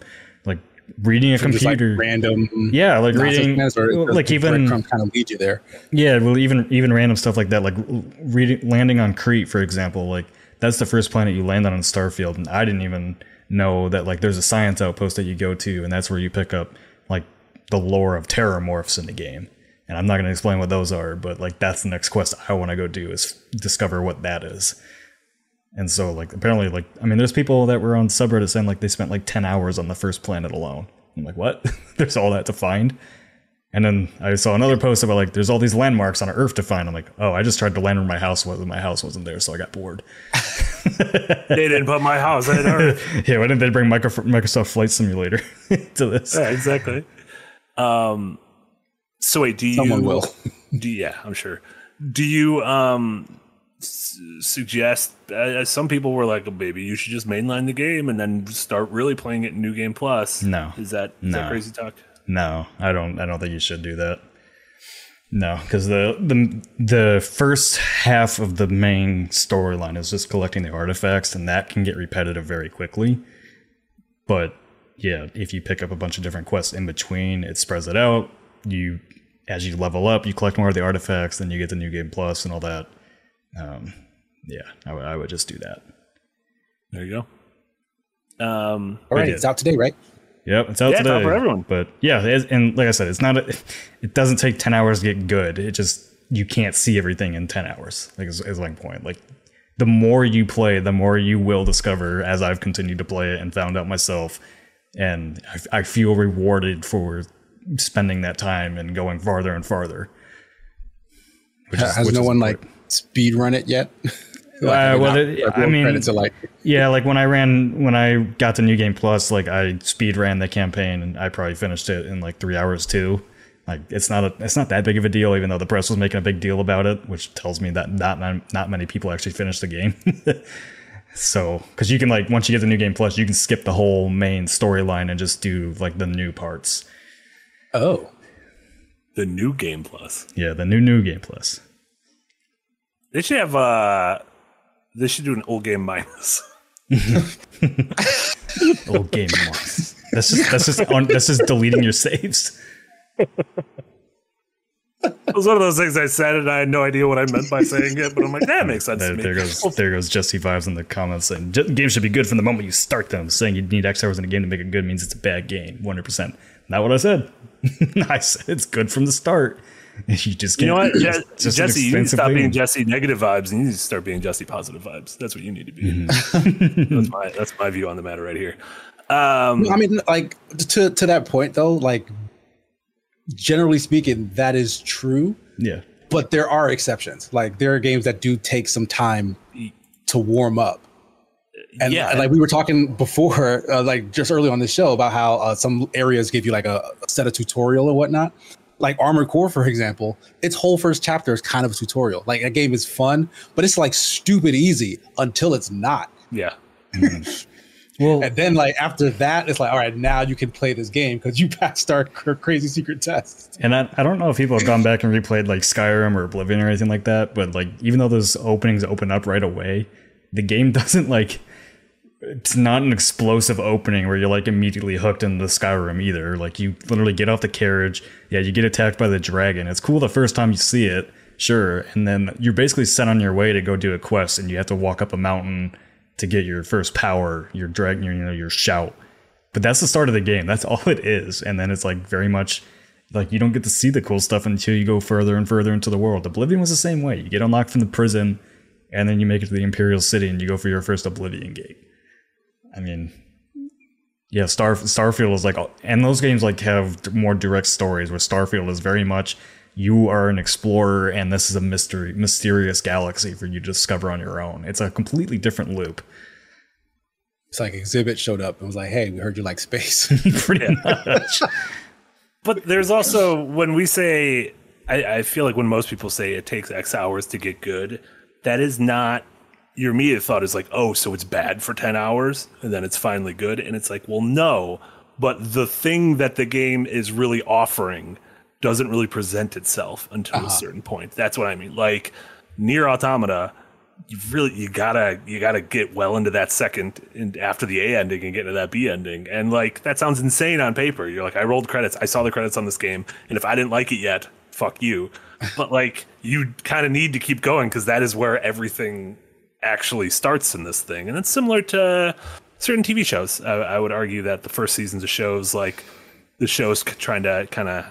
like reading a Just like computer random. yeah like reading or like even kind of lead you there. yeah, well, even even random stuff like that, like reading landing on Kreet, for example, like that's the first planet you land on in Starfield, and I didn't even know that like there's a science outpost that you go to, and that's where you pick up like the lore of Terrormorphs in the game. And I'm not going to explain what those are, but like that's the next quest I want to go do is discover what that is. And so like apparently like I mean there's people that were on subreddit saying like they spent like 10 hours on the first planet alone. I'm like, what? there's all that to find. And then I saw another post about like there's all these landmarks on Earth to find. I'm like, oh, I just tried to land where my house was, and my house wasn't there, so I got bored. They didn't put my house in Earth. yeah, why didn't they bring Microsoft Flight Simulator to this? yeah, exactly. Um, so wait, do you? Someone will. Do yeah, I'm sure. Do you um s- suggest? Uh, some people were like, oh, "Baby, you should just mainline the game and then start really playing it in New Game Plus." No. is that is No. that crazy talk? No, I don't. I don't think you should do that. No, because the the the first half of the main storyline is just collecting the artifacts, and that can get repetitive very quickly. But yeah, if you pick up a bunch of different quests in between, it spreads it out. You, as you level up, you collect more of the artifacts, then you get the new game plus and all that. Um, yeah, I would just do that. There you go. Um, All right, it's out today, right? Yep, it's out Yeah, it's today out for everyone. But yeah, it, and like I said, it's not. A, it doesn't take ten hours to get good. It just you can't see everything in ten hours. Like is, is like point. Like the more you play, the more you will discover. As I've continued to play it and found out myself, and I, I feel rewarded for spending that time and going farther and farther. Which Ha- Has which no is one important. like speed run it yet? Uh, well, it- like, I mean- like Yeah, like when I ran when I got to New Game Plus, like I speed ran the campaign and I probably finished it in like three hours too. Like it's not a it's not that big of a deal, even though the press was making a big deal about it, which tells me that not not, not many people actually finished the game. so, because you can like once you get the New Game Plus, you can skip the whole main storyline and just do like the new parts. Oh, the new Game Plus. Yeah, the new New Game Plus. They should have. uh They should do an old game minus. Old game minus. That's just that's just on, that's just deleting your saves. It was one of those things I said, and I had no idea what I meant by saying it. But I'm like, that makes sense There, to me. there goes there goes Jesse vibes in the comments saying "J- games should be good from the moment you start them. Saying you need X hours in a game to make it good means it's a bad game. One hundred percent. Not what I said. I said it's good from the start. You just You can't. know what, Je- just Jesse? You need to expensive stop being. Jesse negative vibes, and you need to start being Jesse positive vibes. That's what you need to be. Mm-hmm. that's my that's my view on the matter right here. Um, I mean, like to to that point though, like generally speaking, that is true. Yeah. But there are exceptions. Like there are games that do take some time to warm up. And, Yeah. and like we were talking before, uh, like just early on the show about how uh, some areas give you like a, a set of tutorial or whatnot. like Armored Core, for example, its whole first chapter is kind of a tutorial. Like that game is fun, but it's like stupid easy until it's not. Yeah. Well, And then like after that, it's like, all right, now you can play this game because you passed our crazy secret test. And I, I don't know if people have gone back and replayed like Skyrim or Oblivion or anything like that, but like even though those openings open up right away, the game doesn't like it's not an explosive opening where you're like immediately hooked into the Skyrim either. Like you literally get off the carriage, yeah, you get attacked by the dragon. It's cool the first time you see it, sure, and then you're basically sent on your way to go do a quest and you have to walk up a mountain to get your first power, your dragon, your, you know, your shout. But that's the start of the game. That's all it is. And then it's like very much like you don't get to see the cool stuff until you go further and further into the world. Oblivion was the same way. You get unlocked from the prison, and then you make it to the Imperial City, and you go for your first Oblivion gate. I mean, yeah, Star Starfield is like, and those games like have more direct stories. Where Starfield is very much you are an explorer, and this is a mystery, mysterious galaxy for you to discover on your own. It's a completely different loop. It's like Xzibit showed up and was like, "Hey, we heard you like space." Pretty much. But there's also when we say, I, I feel like when most people say it takes X hours to get good, that is not your immediate thought is like, oh, so it's bad for 10 hours and then it's finally good. And it's like, well, no, but the thing that the game is really offering doesn't really present itself until a uh-huh. certain point. That's what I mean. Like Nier Automata, you really you gotta you gotta get well into that second and after the A ending and get into that B ending. And like that sounds insane on paper. You're like, I rolled credits, I saw the credits on this game, and if I didn't like it yet, fuck you. But like you kind of need to keep going because that is where everything actually starts in this thing. And it's similar to certain TV shows. I, I would argue that the first seasons of shows like the show's c- trying to kind of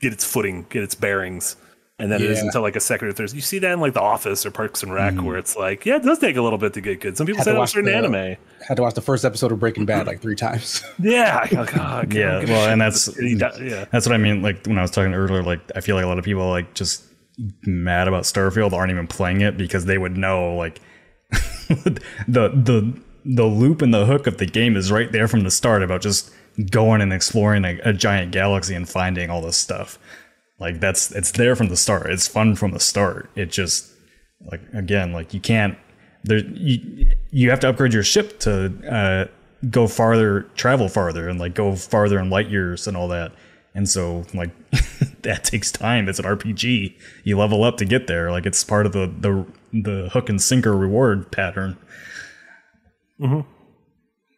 get its footing, get its bearings. And then it Yeah. isn't until like a second or third. You see that in like The Office or Parks and Rec, mm-hmm. where it's like, yeah, it does take a little bit to get good. Some people Had say to that with certain the- anime. Had to watch the first episode of Breaking Bad like three times. Yeah, like, oh, I Yeah, well, and that's yeah. that's what I mean. Like when I was talking earlier, like I feel like a lot of people like just mad about Starfield aren't even playing it because they would know like the the the loop and the hook of the game is right there from the start about just going and exploring a, a giant galaxy and finding all this stuff. Like that's it's there from the start. It's fun from the start. It just like again like you can't there you you have to upgrade your ship to uh, go farther, travel farther, and like go farther in light years and all that. And so like that takes time. It's an RPG. You level up to get there. Like it's part of the the the hook and sinker reward pattern. Mm-hmm.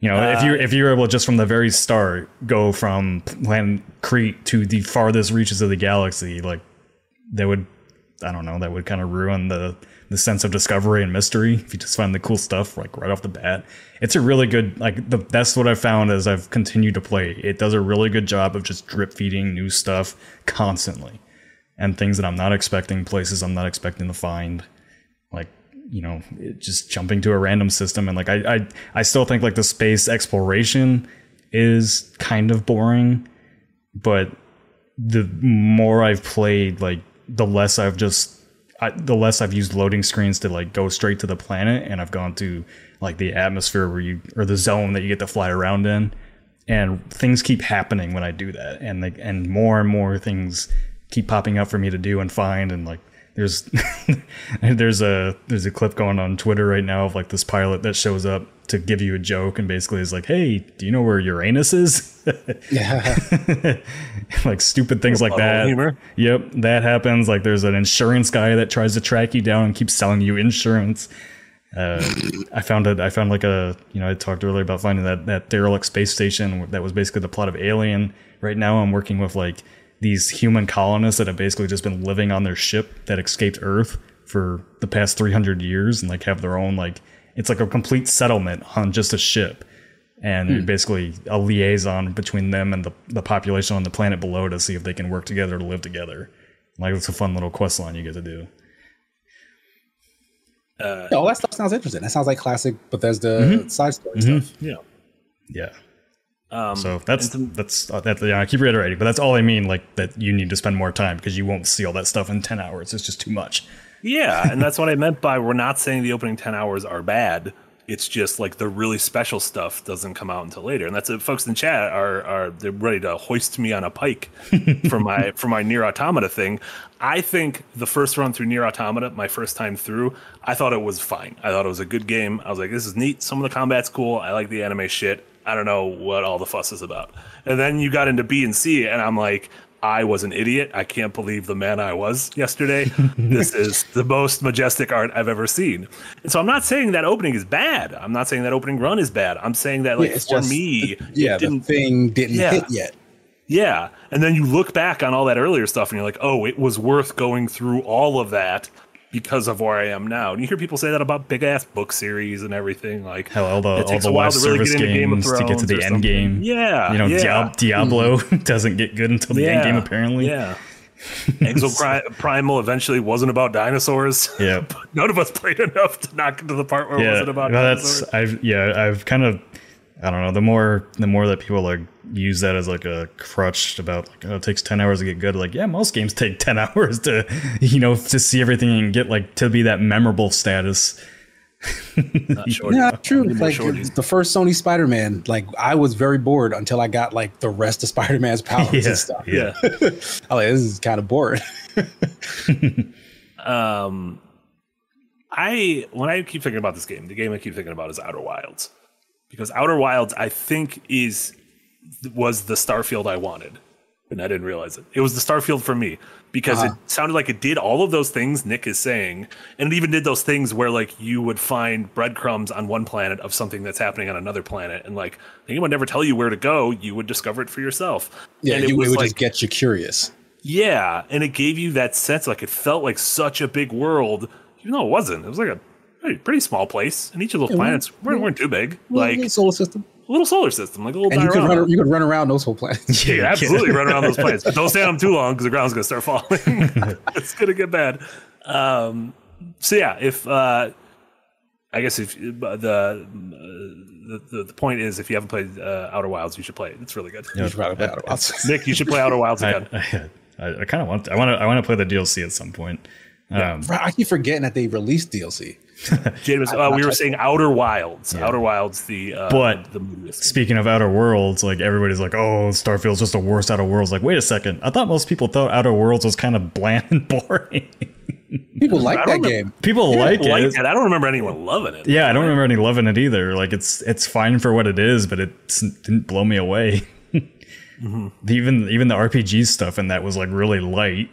You know, if you uh, if you're able to just from the very start go from planet Kreet to the farthest reaches of the galaxy, like that would I don't know, that would kind of ruin the the sense of discovery and mystery if you just find the cool stuff like right off the bat. It's a really good like the that's what I've found as I've continued to play. It does a really good job of just drip feeding new stuff constantly. And things that I'm not expecting, places I'm not expecting to find. Like, you know, just jumping to a random system and like I, I I still think like the space exploration is kind of boring, but the more I've played, like the less I've just I, the less I've used loading screens to like go straight to the planet, and I've gone to like the atmosphere where you or the zone that you get to fly around in, and things keep happening when I do that, and like and more and more things keep popping up for me to do and find, and like there's there's a there's a clip going on Twitter right now of like this pilot that shows up to give you a joke and basically is like, hey, do you know where Uranus is? yeah. like stupid things like that. humor. Yep, that happens. Like there's an insurance guy that tries to track you down and keeps selling you insurance. Uh, I found it. I found like a you know I talked earlier about finding that that derelict space station that was basically the plot of Alien. Right now, I'm working with like these human colonists that have basically just been living on their ship that escaped Earth for the past 300 years and like have their own like it's like a complete settlement on just a ship and you're basically a liaison between them and the, the population on the planet below to see if they can work together to live together. Like it's a fun little quest line you get to do. All that stuff sounds interesting. That sounds like classic Bethesda mm-hmm. side story mm-hmm. stuff. Yeah. Yeah. Um, So that's that's uh, that. Yeah, I keep reiterating, but that's all I mean. Like that, you need to spend more time because you won't see all that stuff in ten hours. It's just too much. yeah, and that's what I meant by we're not saying the opening ten hours are bad. It's just like the really special stuff doesn't come out until later, and that's it. Folks in chat are are they're ready to hoist me on a pike for my for my Nier Automata thing. I think the first run through Nier Automata, my first time through, I thought it was fine. I thought it was a good game. I was like, this is neat. Some of the combat's cool. I like the anime shit. I don't know what all the fuss is about. And then you got into B and C, and I'm like, I was an idiot. I can't believe the man I was yesterday. this is the most majestic art I've ever seen. And so I'm not saying that opening is bad. I'm not saying that opening run is bad. I'm saying that like Yeah, for just- me, Yeah, it didn't thing didn't Yeah. hit yet. yeah. And then you look back on all that earlier stuff and you're like, oh, it was worth going through all of that because of where I am now. And you hear people say that about big ass book series and everything. Like, Hell, all the it all the a while to really get into Game of games to get to the end game. Yeah. You know, yeah. Diab- hmm. Diablo doesn't get good until the end game, apparently. Yeah. Exoprimal eventually wasn't about dinosaurs. Yeah. None of us played enough to not get to the part where it wasn't about well, that's dinosaurs. I've yeah I've kind of I don't know the more the more that people like use that as like a crutch about like oh, it takes ten hours to get good like yeah most games take ten hours to you know to see everything and get like to be that memorable status. Not shorty. Yeah, true. Need Like shorties. the first Sony Spider-Man, like I was very bored until I got like the rest of Spider-Man's powers Yeah, and stuff. yeah. I like this is kind of boring. um I when I keep thinking about this game, the game I keep thinking about is Outer Wilds. Because Outer Wilds I think is was the Starfield I wanted. And I didn't realize it. It was the Starfield for me because Uh-huh. it sounded like it did all of those things Nick is saying, and it even did those things where like you would find breadcrumbs on one planet of something that's happening on another planet, and like anyone would never tell you where to go. You would discover it for yourself. Yeah, and it, it was would like just get you curious. yeah, and it gave you that sense, like it felt like such a big world, even though it wasn't. It was like a pretty, pretty small place, and each of those Yeah, planets well, weren't, weren't too big, Like like solar system, a little solar system, like a little and you could run, you could run around those whole planets. Yeah, absolutely run around those planets, but don't stay on them too long because the ground's gonna start falling. it's gonna get bad. Um, so yeah, if uh, I guess if uh, the, uh, the the point is, if you haven't played uh, Outer Wilds, you should play it. It's really good. You should probably play Outer Wilds. Nick, you should play Outer Wilds I again. I, I kind of want to, I want to I want to play the DLC at some point. Um, I keep forgetting that they released DLC. James, uh, we were saying Outer Wilds. Outer Wilds, the uh, But- the moviest. Speaking of Outer Worlds, like everybody's like, "Oh, Starfield's just the worst Outer Worlds." Like, wait a second, I thought most people thought Outer Worlds was kind of bland and boring. People like that game. people like it. like it. I don't remember anyone loving it. Yeah, I don't remember any loving it either. Like, it's it's fine for what it is, but it didn't blow me away. Even even the RPG stuff in that was like really light.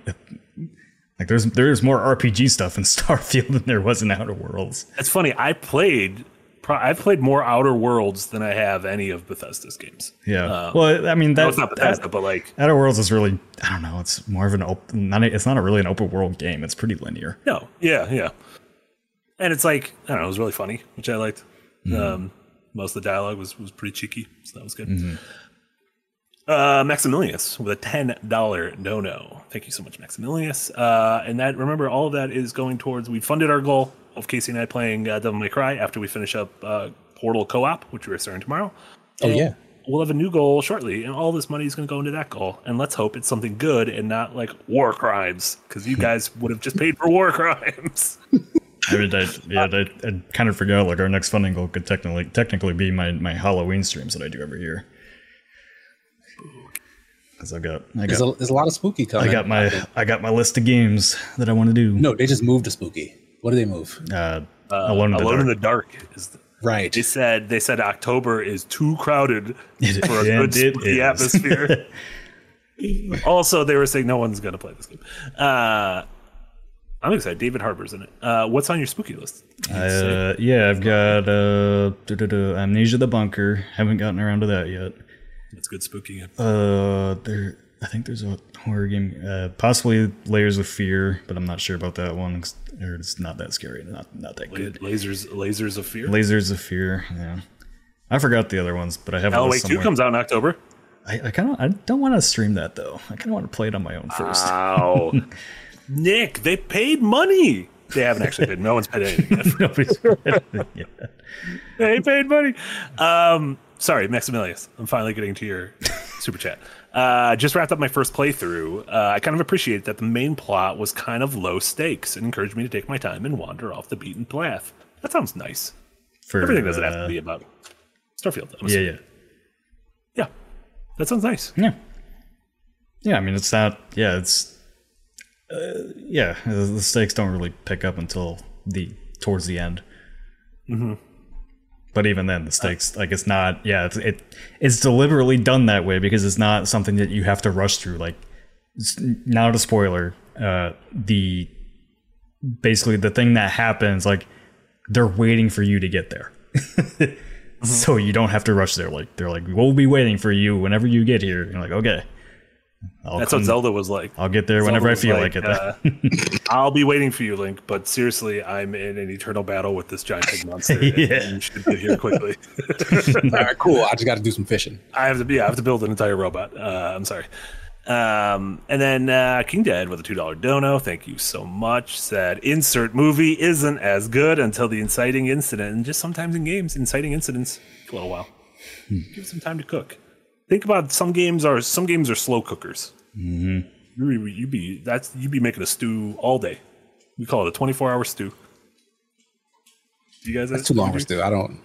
Like, there's there's more RPG stuff in Starfield than there was in Outer Worlds. It's funny. I played. I've played more Outer Worlds than I have any of Bethesda's games. Yeah. Uh, well, I mean, that's No, not Bethesda, that- but like Outer Worlds is really I don't know. It's more of an open. Not a, it's not a really an open world game. It's pretty linear. no, yeah, yeah. And it's like I don't know. It was really funny, which I liked. Um, most of the dialogue was was pretty cheeky, so that was good. Uh, Maximilius with a ten dollar no no. Thank you so much, Maximilius. Uh, and that remember all of that is going towards we funded our goal of Casey and I playing uh, Devil May Cry after we finish up uh, Portal co-op, which we're starting tomorrow. Oh And yeah. we'll have a new goal shortly, and all this money is going to go into that goal. And let's hope it's something good and not like war crimes, because you guys would have just paid for war crimes. I mean, I, yeah, I, I kind of forgot. Like our next funding goal could technically technically be my my Halloween streams that I do every year. Because I got I got a, there's a lot of spooky coming. I got my I got my list of games that I want to do. No, they just moved to spooky. What did they move? Uh, Alone in the Alone Dark. in the Dark is. The, Right. they said they said October is too crowded It- for a and good it spooky is. atmosphere. also, they were saying no one's going to play this game. Uh, I'm excited. David Harbour's in it. Uh, what's on your spooky list? Uh, yeah, I've got uh, Amnesia the Bunker. Haven't gotten around to that yet. It's good spooky. game. Uh, there. I think there's a horror game, uh, possibly Layers of Fear, but I'm not sure about that one. It's not that scary, not not that good. Lasers, lasers of fear. Lasers of Fear. Yeah, I forgot the other ones, but I have. Alan Two comes out in October. I, I kind of. I don't want to stream that though. I kind of want to play it on my own first. Wow. Nick, they paid money. They haven't actually paid. No one's paid anything. yet. Nobody's. yeah. they paid money. Um, sorry, Maximilius. I'm finally getting to your super chat. Uh, just wrapped up my first playthrough. Uh, I kind of appreciate that the main plot was kind of low stakes and encouraged me to take my time and wander off the beaten path. That sounds nice. For Everything doesn't have uh, to be about Starfield. Yeah, yeah, yeah. That sounds nice. yeah, yeah. I mean, it's not. Yeah, it's. Uh, yeah, the, the stakes don't really pick up until the towards the end. Mm-hmm. But even then, the stakes like it's not. Yeah, it's it it's deliberately done that way because it's not something that you have to rush through. Like, not a spoiler. Uh, the basically the thing that happens like they're waiting for you to get there. So you don't have to rush there. Like they're like, we'll be waiting for you whenever you get here. You're like, okay. I'll That's come- what Zelda was like. I'll get there whenever I feel was like, it. uh, I'll be waiting for you, Link. But seriously, I'm in an eternal battle with this giant pig monster. and Yeah. You should get here quickly. All right, cool. I just got to do some fishing. I have to be. I have to build an entire robot. Uh, I'm sorry. Um, and then uh, King Dead with a two dollar dono. Thank you so much. Said insert movie isn't as good until the inciting incident, and just sometimes in games, inciting incidents take a little while. Give it some time to cook. Think about some games are some games are slow cookers. Mm-hmm. You, be- you be that's you be making a stew all day. We call it a twenty four hour stew. Do you guys? That's too long for stew. I don't.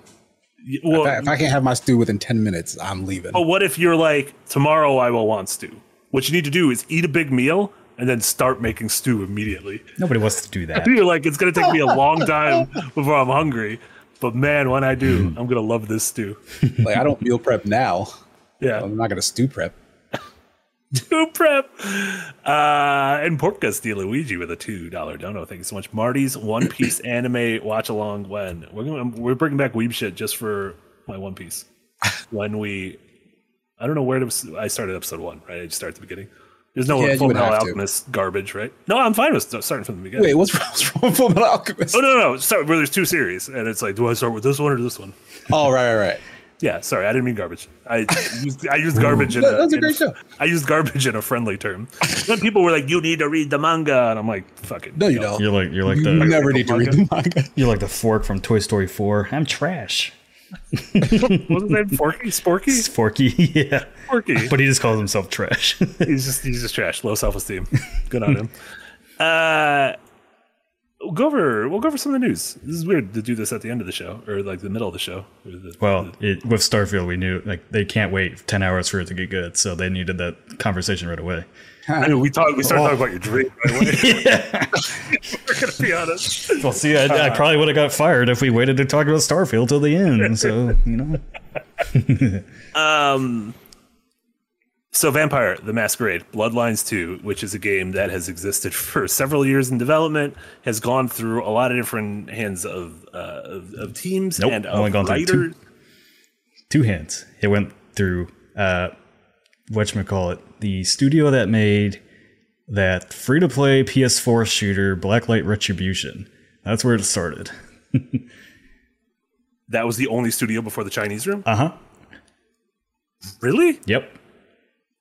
Well, If I, if I can't have my stew within ten minutes, I'm leaving. But what if you're like, tomorrow I will want stew? What you need to do is eat a big meal and then start making stew immediately. Nobody wants to do that. You're like, it's gonna take me a long time before I'm hungry. But man, when I do, I'm gonna love this stew. Like I don't meal prep now. Yeah. I'm not gonna stew prep. Stew prep. Uh, and Porca Luigi with a two dollar dono. Thank you so much. Marty's One Piece anime watch along when we're gonna, we're bringing back Weeb shit just for my One Piece. When we, I don't know where to, I started episode one. Right, I just start at the beginning. There's no Yeah, Full Metal have to. Alchemist garbage, right? No, I'm fine with starting from the beginning. Wait, what's wrong with Full Metal Alchemist? Oh no, no, no! Start where there's two series, and it's like, do I start with this one or this one? Oh, right, right, right. Yeah, sorry, I didn't mean garbage. I used, I used garbage in That- a, that's a in great show. I used garbage in a friendly term. Then people were like, "You need to read the manga," and I'm like, "Fuck it." No, you don't. You're like you're like you the never need to read the manga. you're like the fork from Toy Story 4. I'm trash. Wasn't that Forky? Sporky? It's Forky, yeah. Forky. But he just calls himself trash. he's just he's just trash. Low self esteem. Good on him. Uh, we'll go over we'll go over some of the news. This is weird to do this at the end of the show or like the middle of the show. The- well, it, with Starfield, we knew like they can't wait 10 hours for it to get good, so they needed that conversation right away. I mean, we talk we started talking about your dream right away. We're gonna be honest. Well, see, I, I probably would have got fired if we waited to talk about Starfield till the end. So you know, Um, so Vampire the Masquerade Bloodlines 2, which is a game that has existed for several years in development, has gone through a lot of different hands of uh, of, of teams Nope, and of only gone through two. writers. two hands. It went through uh, call it, the studio that made that free to play PS4 shooter Blacklight Retribution. That's where it started. That was the only studio before the Chinese room. Uh huh. Really? Yep.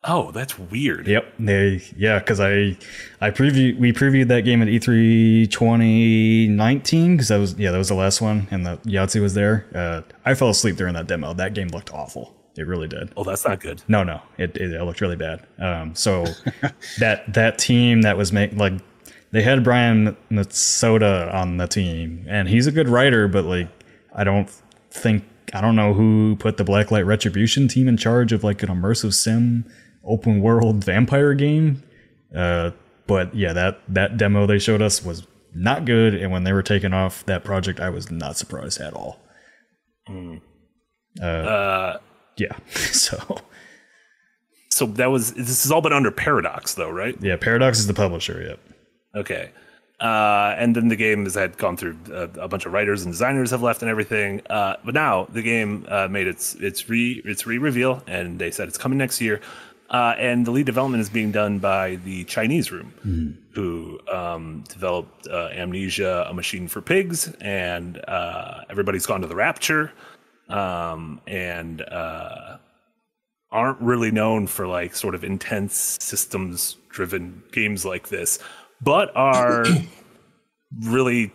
Oh, that's weird. Yep. They yeah, because I I preview we previewed that game at E E3 2019 because that was yeah that was the last one and the Yahtzee was there. Uh, I fell asleep during that demo. That game looked awful. It really did. Oh, that's not good. No, no, it, it, it looked really bad. Um, so that that team that was make like they had Brian Mitsoda on the team, and he's a good writer, but like I don't think I don't know who put the Blacklight Retribution team in charge of like an immersive sim open world vampire game. Uh, but yeah, that that demo they showed us was not good, and when they were taking off that project, I was not surprised at all. Uh, Yeah, so. so that was this has all been under Paradox, though, right? Yeah, Paradox is the publisher. Yep. Okay. Uh, and then the game has had gone through uh, a bunch of writers and designers have left and everything. Uh, but now the game uh, made its its re its re reveal, and they said it's coming next year. Uh, and the lead development is being done by the Chinese Room, who um, developed uh, Amnesia: A Machine for Pigs, and uh, Everybody's Gone to the Rapture, um, and uh, aren't really known for like sort of intense systems driven games like this, but are really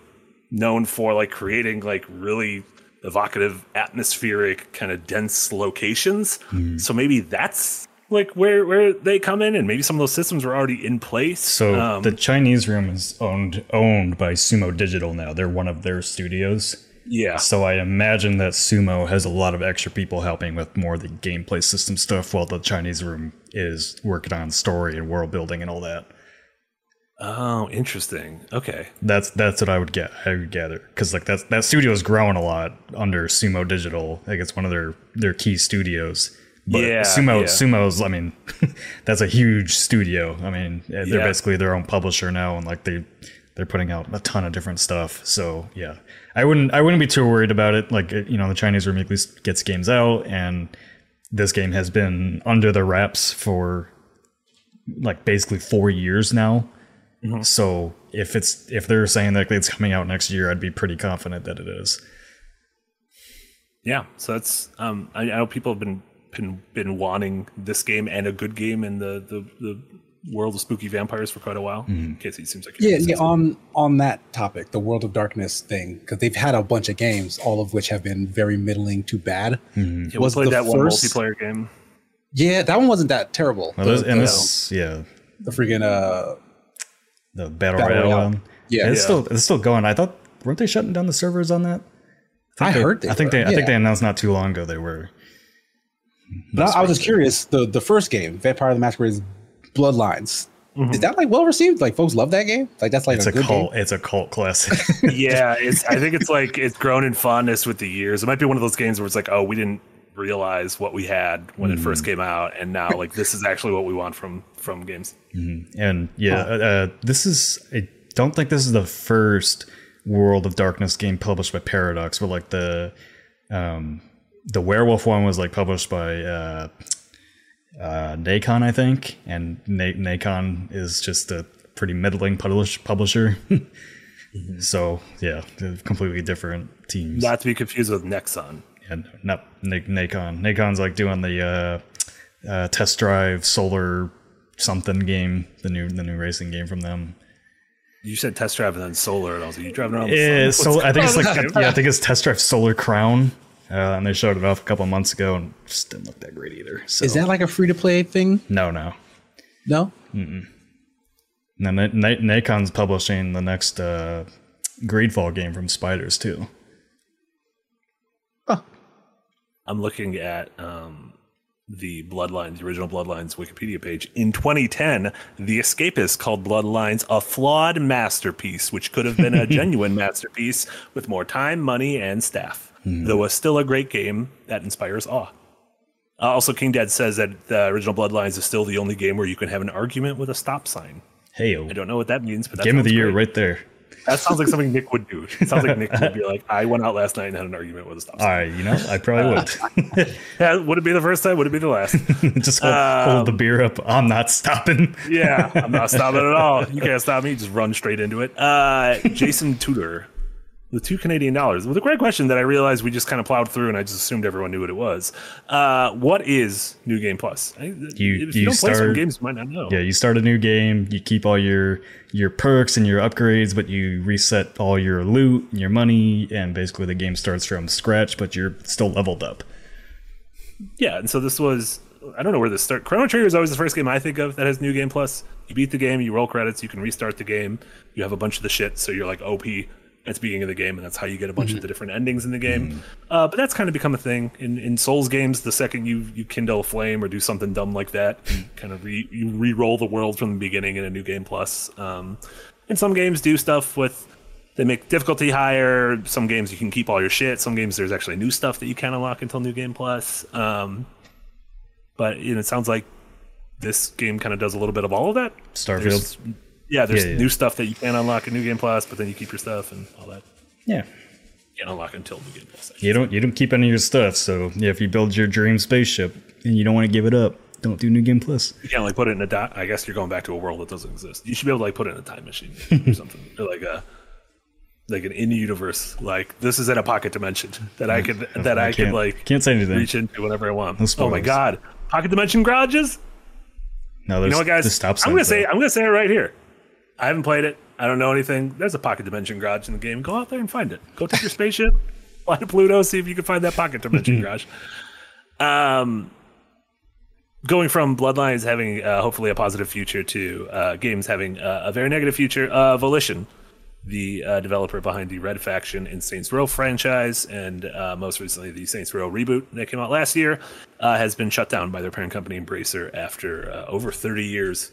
known for like creating like really evocative, atmospheric, kind of dense locations. So maybe that's like where where they come in, and maybe some of those systems were already in place. So Um, the Chinese room is owned owned by Sumo Digital now. They're one of their studios, Yeah. So I imagine that Sumo has a lot of extra people helping with more of the gameplay system stuff, while the Chinese room is working on story and world building and all that. Oh, interesting. Okay. That's that's what I would get. I would gather because like that that studio is growing a lot under Sumo Digital. Like it's one of their their key studios. But Yeah, Sumo yeah. Sumo's. I mean, that's a huge studio. I mean, they're Yeah. basically their own publisher now, and like they they're putting out a ton of different stuff. So yeah, I wouldn't I wouldn't be too worried about it. Like you know, the Chinese room at least gets games out, and this game has been under the wraps for like basically four years now. So if it's if they're saying that it's coming out next year, I'd be pretty confident that it is. Yeah. So that's um I, I know people have been been been wanting this game and a good game in the the, the world of spooky vampires for quite a while. Casey seems like Yeah, yeah. On on that topic, the World of Darkness thing, because they've had a bunch of games, all of which have been very middling to bad. Yeah, we was played the that one first- multiplayer game. Yeah, that one wasn't that terrible. Well, The- this, and the- this, yeah, the freaking uh, the battle, Battle royale. Royale. one. Yeah. it's Yeah. still it's still going. I thought weren't they shutting down the servers on that? I they- heard they I think were, they. I think they announced not too long ago they were. But I, I was just curious. The the first game, Vampire the Masquerade's Bloodlines, is that like well received? Like folks love that game. Like that's like It's a, a good cult. game. It's a cult classic. yeah, it's. I think it's like it's grown in fondness with the years. It might be one of those games where it's like, oh, we didn't realize what we had when it first came out, and now like this is actually what we want from from games. And yeah, uh, uh, this is. I don't think this is the first World of Darkness game published by Paradox. Where like the, um, the werewolf one was like published by uh, uh, Nacon, I think, and Na- Nacon is just a pretty middling publish- publisher. So yeah, completely different teams. Not to be confused with Nexon. and not Na- Nacon. Nacon's like doing the uh, uh, test drive solar something game, the new the new racing game from them. You said test drive and then solar, and I was like, you driving around? the Yeah, so I think it's like yeah, I think it's Test Drive Solar Crown, uh, and they showed it off a couple months ago, and just didn't look that great either. So Is that like a free to play thing? no, no. No. And then Na- Na- Nacon's publishing the next uh, Greedfall game from Spiders too. I'm looking at um, the Bloodlines, the original Bloodlines Wikipedia page. In 2010, The Escapist called Bloodlines a flawed masterpiece, which could have been a genuine masterpiece with more time, money, and staff, though is still a great game that inspires awe. Uh, also, King Dad says that the original Bloodlines is still the only game where you can have an argument with a stop sign. Hey, I don't know what that means, but that game of the year great. right there. That sounds like something Nick would do. It sounds like Nick would be like, "I went out last night and had an argument with a stop All sign." right, you know, I probably would. Yeah, would it be the first time? Would it be the last? Just hold, hold the beer up. I'm not stopping. Yeah, I'm not stopping at all. You can't stop me. Just run straight into it. Uh, Jason Tudor, the two Canadian dollars. With a great question that I realized we just kind of plowed through, and I just assumed everyone knew what it was. Uh, what is New Game Plus? I, if you, you don't play start- games, you might not know. Yeah, you start a new game, you keep all your your perks and your upgrades, but you reset all your loot and your money, and basically the game starts from scratch, but you're still leveled up. Yeah, and so this was I don't know where this start. Chrono Trigger is always the first game I think of that has New Game Plus. You beat the game, you roll credits, you can restart the game. You have a bunch of the shit, so you're like OP at the beginning of the game, and that's how you get a bunch of the different endings in the game. Uh, but that's kind of become a thing in, in Souls games. The second you you kindle a flame or do something dumb like that, you kind of re, you re-roll the world from the beginning in a New Game Plus. Um, and some games do stuff with they make difficulty higher. Some games you can keep all your shit. Some games there's actually new stuff that you can't unlock until New Game Plus. Um, but you know, it sounds like this game kind of does a little bit of all of that. Starfield. There's, yeah, there's Yeah, yeah. new stuff that you can't unlock in New Game Plus, but then you keep your stuff and all that. Yeah. You can't unlock until New Game Plus. You don't you don't keep any of your stuff, so yeah, if you build your dream spaceship and you don't want to give it up, don't do New Game Plus. You can't like put it in a. Di- I guess you're going back to a world that doesn't exist. You should be able to like put it in a time machine or something, or like a like an in universe. Like this is in a pocket dimension that I mm. could that I, could can't- like can't say anything. reach into whenever I want. No oh my god, pocket dimension garages. No, there's You know what, guys? stop I'm gonna signs, say. I'm gonna say it right here. I haven't played it. I don't know anything. There's a pocket dimension garage in the game. Go out there and find it. Go take your spaceship, fly to Pluto, see if you can find that pocket dimension garage. Um, going from Bloodlines having uh, hopefully a positive future to uh, games having uh, a very negative future. Uh, Volition the uh, developer behind the Red Faction and Saints Row franchise, and uh, most recently the Saints Row reboot that came out last year, uh, has been shut down by their parent company Embracer after uh, over 30 years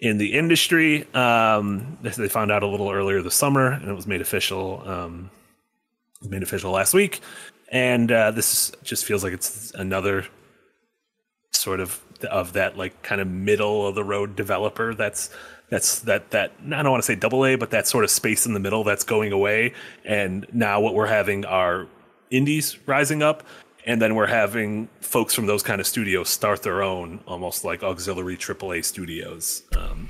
in the industry. Um, they found out a little earlier this summer, and it was made official. Um, made official last week, and uh, this just feels like it's another sort of of that like kind of middle of the road developer that's that's that that I don't want to say double A, but that sort of space in the middle that's going away. And now what we're having are indies rising up, and then we're having folks from those kind of studios start their own, almost like auxiliary AAA studios. Um,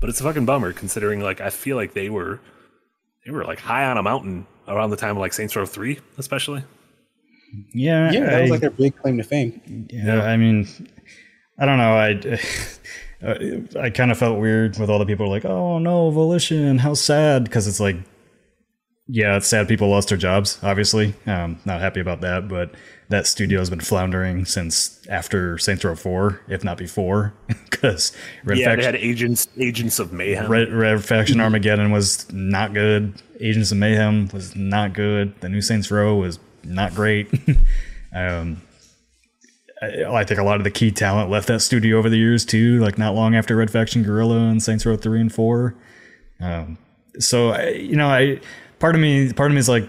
but it's a fucking bummer considering like I feel like they were they were like high on a mountain around the time of like Saints Row Three, especially. Yeah, Yeah, that I, was like their big claim to fame. yeah, I mean, I don't know. I uh, I kind of felt weird with all the people like, oh no, Volition, how sad, because it's like, yeah, it's sad people lost their jobs. Obviously, um, not happy about that, but that studio has been floundering since after Saints Row Four, if not before, because Red Yeah, they Faction. had agents agents of mayhem. Red, Red Faction Armageddon was not good. Agents of Mayhem was not good. The new Saints Row was not great. um, I, I think a lot of the key talent left that studio over the years too. Like not long after Red Faction Guerrilla and Saints Row three and four. Um, so I, you know, I part of me, part of me is like,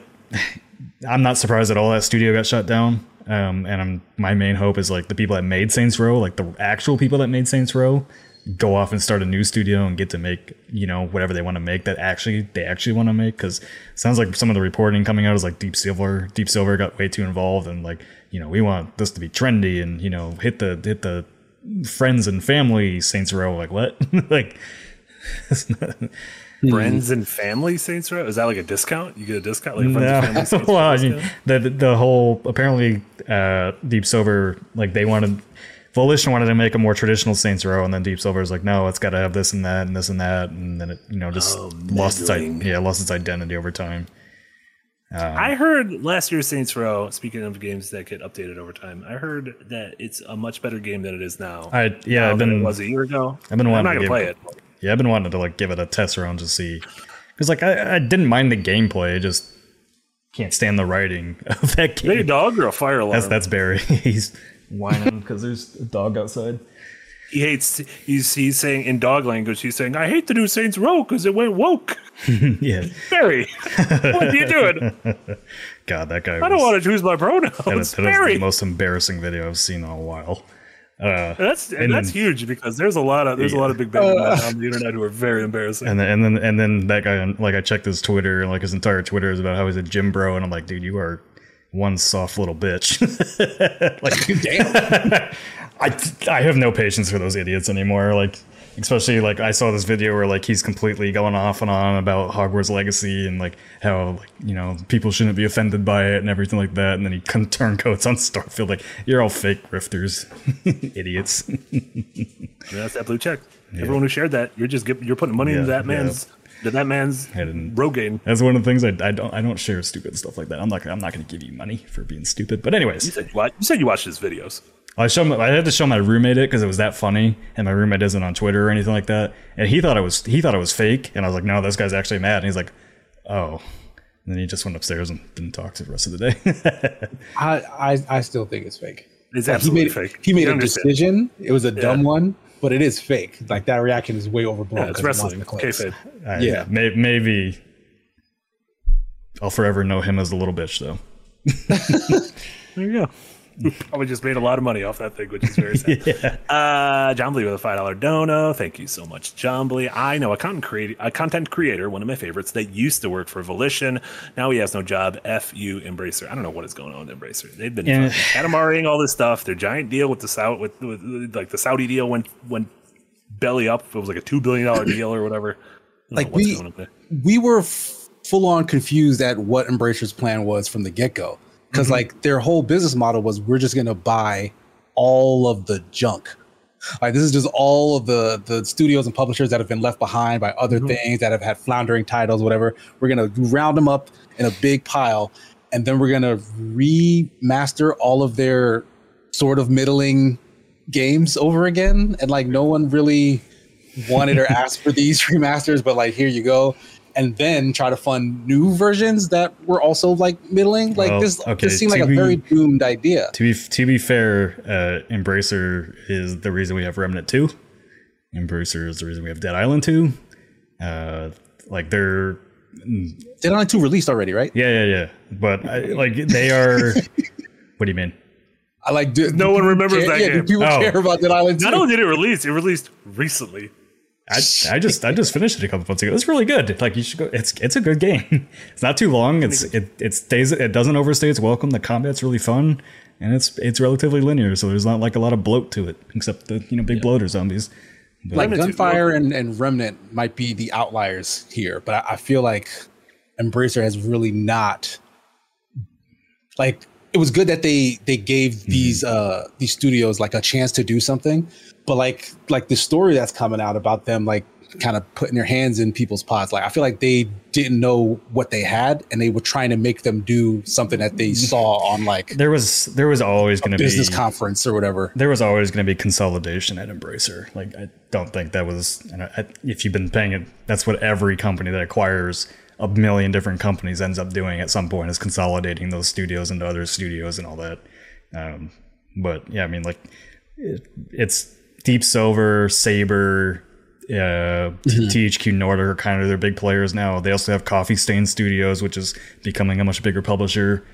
I'm not surprised at all that studio got shut down. Um, and I'm my main hope is like the people that made Saints Row, like the actual people that made Saints Row, go off and start a new studio and get to make you know whatever they want to make that actually they actually want to make because sounds like some of the reporting coming out is like deep silver deep silver got way too involved and like you know we want this to be trendy and you know hit the hit the friends and family saints row like what like Friends and family Saints Row. Is that like a discount? You get a discount like friends and family no. Well, I mean, the the whole apparently uh, Deep Silver like they wanted Volition wanted to make a more traditional Saints Row, and then Deep Silver is like, no, it's got to have this and that and this and that, and then it you know just Oh, lost its yeah lost its identity over time. I heard last year's Saints Row. Speaking of games that get updated over time, I heard that it's a much better game than it is now. I yeah, now I've been it was a year ago. I've been I'm not to gonna play it. Yeah I've been wanting to like give it a test round to see because like I, I didn't mind the gameplay, I just can't stand the writing of that Is that a game. dog or a fire alarm? That's that's Barry. He's whining because there's a dog outside. he hates. He's he's saying in dog language. He's saying, "I hate the new Saints Row because it went woke." yeah, Barry, what are you doing? God, that guy. I don't want to choose my pronouns. That is, that is Barry. the most embarrassing video I've seen in a while. Uh, That's And that's then- huge because there's a lot of there's a lot of big bad men on the internet who are very embarrassing. and then and then and then that guy, like I checked his Twitter, and like his entire Twitter is about how he's a gym bro, and I'm like, dude, you are one soft little bitch. like, Damn. I I have no patience for those idiots anymore. Like, especially like I saw this video where like he's completely going off and on about Hogwarts Legacy and like how like you know people shouldn't be offended by it and everything like that, and then he con- turncoats on Starfield. Like, you're all fake grifters, idiots. that's that blue check. Everyone who shared that, you're just you're putting money into that man's to that man's didn't- Rogaine. That's one of the things I, I don't I don't share stupid stuff like that. I'm not I'm not going to give you money for being stupid. But You anyways, said you, watch, you said you watched his videos. I show my, I had to show my roommate it because it was that funny, and my roommate isn't on Twitter or anything like that, and he thought it was he thought it was fake, and I was like, no, this guy's actually mad, and he's like, oh, and then he just went upstairs and didn't talk to the rest of the day. I, I I still think it's fake. It's Like, he absolutely made fake. he made a decision. It was a dumb Yeah. one, but it is fake. Like that reaction is way overblown. Yeah, it's 'cause it wrestling. wants the clicks. Kayfabe. I- Yeah. may, maybe I'll forever know him as a little bitch, though. There you go. Probably just made a lot of money off that thing, which is very sad. Uh, John Blee with a five dollar dono. Thank you so much, John Blee. I know a content creator, a content creator, one of my favorites, that used to work for Volition. Now he has no job. F you, Embracer. I don't know what is going on with Embracer. They've been Yeah. catamaring all this stuff. Their giant deal with the Saudi, with, with, with like the Saudi deal went went belly up. It was like a two billion dollar deal or whatever. I don't know Like, what's we- going on there. we were f- full on confused at what Embracer's plan was from the get go. Because mm-hmm. like their whole business model was we're just gonna buy all of the junk. Like this is just all of the the studios and publishers that have been left behind by other mm-hmm. things that have had floundering titles, whatever. We're gonna round them up in a big pile, and then we're gonna remaster all of their sort of middling games over again. And like no one really wanted or asked for these remasters, but like here you go. And then try to fund new versions that were also like middling. Like Well, this, okay, this seemed like a very doomed idea. To be to be fair, uh, Embracer is the reason we have Remnant Two. Embracer is the reason we have Dead Island Two. Uh, like they're Dead Island Two released already, right? yeah yeah yeah, but I, like they are. what do you mean? I like. Do, No one remembers care, that yeah, Do people Oh. care about Dead Island Two? Not only did it release, it released recently. I, I just I just finished it a couple months ago. It's really good. Like you should go. It's it's a good game. It's not too long. It's it it stays it doesn't overstay its welcome. The combat's really fun, and it's it's relatively linear. So there's not like a lot of bloat to it, except the you know big bloater zombies. like Gunfire and, and Remnant might be the outliers here, but I, I feel like Embracer has really not like it was good that they they gave these uh these studios like a chance to do something, but like like the story that's coming out about them like kind of putting their hands in people's pots. Like I feel like they didn't know what they had and they were trying to make them do something that they saw on like There was there was always going to be business conference or whatever. there was always going to be consolidation at Embracer. Like I don't think that was. And I, if you've been paying it, that's what every company that acquires a million different companies ends up doing at some point is consolidating those studios into other studios and all that. Um, but yeah, I mean, like it, it's Deep Silver, Saber, uh, T- THQ Nordic are kind of their big players now. They also have Coffee Stain Studios, which is becoming a much bigger publisher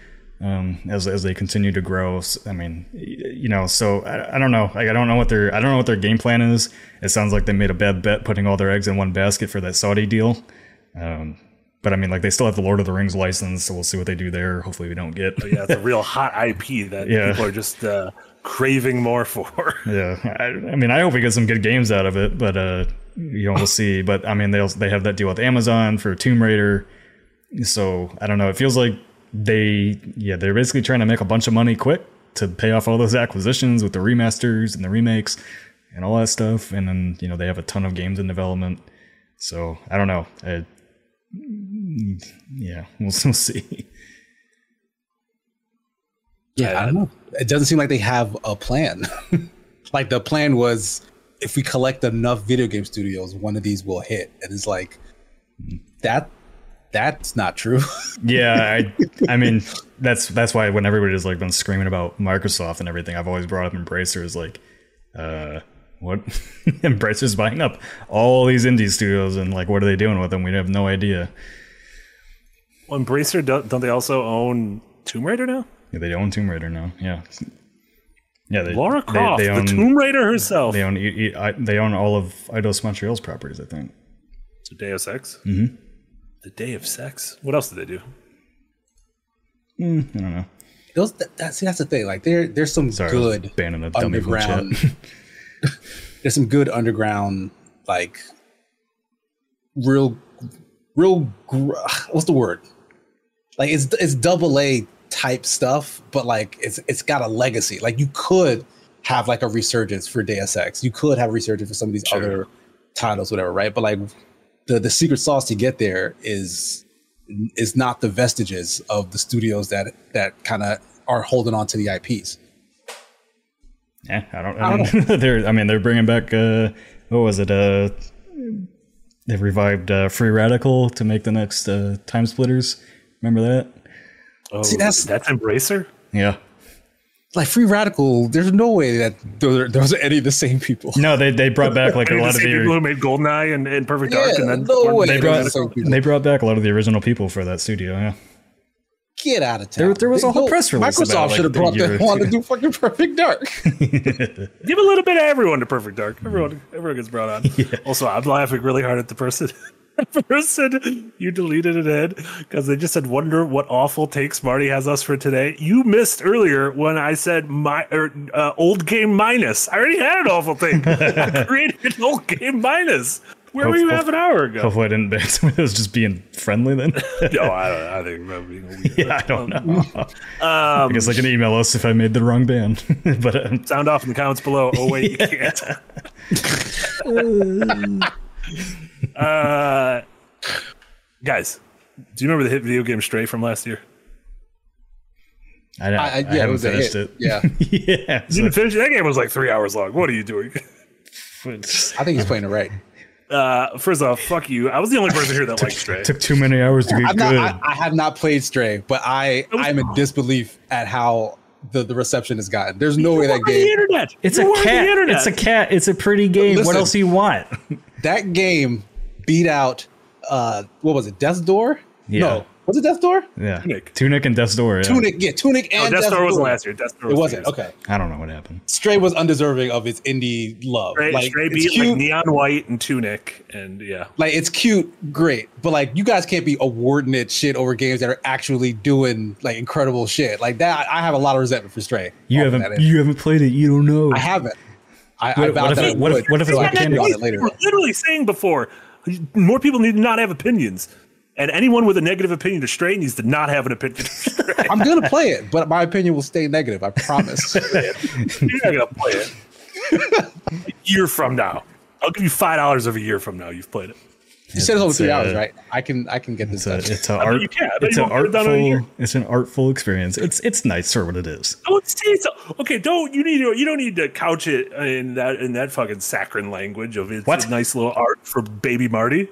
um, as as they continue to grow. I mean, you know, so I, I don't know. Like, I don't know what their I don't know what their game plan is. It sounds like they made a bad bet putting all their eggs in one basket for that Saudi deal. Um, but I mean, like they still have the Lord of the Rings license, so we'll see what they do there. Hopefully, we don't get. Yeah, it's a real hot IP that Yeah. people are just uh, craving more for. Yeah, I, I mean, I hope we get some good games out of it, but uh, you know, we'll see. But I mean, they also, they have that deal with Amazon for Tomb Raider, so I don't know. It feels like they, yeah, they're basically trying to make a bunch of money quick to pay off all those acquisitions with the remasters and the remakes and all that stuff, and then you know they have a ton of games in development. So I don't know. I, yeah, we'll, we'll see. Yeah, I don't know. It doesn't seem like they have a plan. like the plan was if we collect enough video game studios, one of these will hit. And it's like that that's not true. Yeah, I, I mean that's that's why when everybody's like been screaming about Microsoft and everything, I've always brought up Embracer as like, uh, what Embracer's buying up all these indie studios and like what are they doing with them? We have no idea. Well, Embracer, don't, don't they also own Tomb Raider now? Yeah, they own Tomb Raider now. Yeah, yeah. They, Laura they- Croft, they, own, the Tomb Raider herself. They own E- E- I- they own all of Eidos Montreal's properties. I think. So Deus Ex? Mm-hmm. The Day of Sex? What else did they do? I don't know. Those that, that, see, that's the thing. Like there there's some Sorry, I was good banning a dummy the chat. underground. there's some good underground like real real what's the word? Like it's it's double A type stuff, but like it's it's got a legacy. Like you could have like a resurgence for Deus Ex. You could have a resurgence for some of these other titles, whatever, right? But like the the secret sauce to get there is is not the vestiges of the studios that that kind of are holding on to the IPs. Yeah, I don't. I, don't they're. I mean, they're bringing back. Uh, what was it? Uh, they revived uh, Free Radical to make the next uh, Time Splitters. Remember that? Oh, See, that's- that's Embracer? Yeah. Like Free Radical, there's no way that those, those are any of the same people. No, they they brought back like a the lot of same people the. who made Goldeneye and, and Perfect Dark, Yeah, and then no way. They brought the they brought back a lot of the original people for that studio. Yeah. Get out of town. There- there was a whole press release Microsoft about, like, should have brought year them or to do fucking Perfect Dark. give a little bit of everyone to Perfect Dark. Everyone, everyone gets brought on. Also, I'm laughing really hard at the person. person you deleted it in because they just said, "Wonder what awful takes Marty has us for today." You missed earlier when I said my er, uh, old game minus. I already had an awful thing I created an old game minus. Where were you Hope- half an hour ago? Hopefully, I didn't ban someone that was just being friendly then. no, I don't. I think that would be weird. yeah, I don't know. I guess they can email us if I made the wrong band. but um, Sound off in the comments below. Oh wait, you can't. uh, guys, do you remember the hit video game Stray from last year? I, I, I- I yeah, it haven't was a finished hit. it. Yeah. yeah. You didn't finish it? That game was like three hours long. What are you doing? I think he's playing it right. Uh, first off, fuck you. I was the only person here that liked Stray. Took too many hours to get I'm good. not, I, I have not played Stray, but I I'm in disbelief at how the, the reception has gotten. There's no way that were on the game internet. it's You a were the cat. internet. It's a cat. It's a pretty game. what else do you want? that game beat out uh what was it, Death's Door? Yeah. No, was it Death's Door? Yeah, Tunic. Tunic and Death's Door. Yeah. Tunic, yeah, Tunic Oh, and Death Death's Door wasn't last year. Death Door It was wasn't. two years. Okay. I don't know what happened. Stray was undeserving of its indie love. Stray, like, Stray beat cute, like Neon White and Tunic, and yeah. like it's cute, great, but like you guys can't be awarding it shit over games that are actually doing like incredible shit like that. I have a lot of resentment for Stray. You haven't you haven't played it. You don't know. I haven't. I, I What- vowed what if that it- what if- what if it's like can be on it We later. literally saying before, more people need to not have opinions, and anyone with a negative opinion of Stray needs to not have an opinion. Of Stray. I'm gonna play it, but my opinion will stay negative. I promise. You're not gonna play it. a year from now, I'll give you five dollars of a year from now. You've played it. You said it's over three uh, hours, right? I can I can get this It's a, done. it's a bet art. you can. It's an won't it down in a year. artful. It's an artful experience. It's it's nice for what it is. Oh, see, it's okay. Don't you need to? You don't need to couch it in that in that fucking saccharine language of it's What? a nice little art for baby Marty.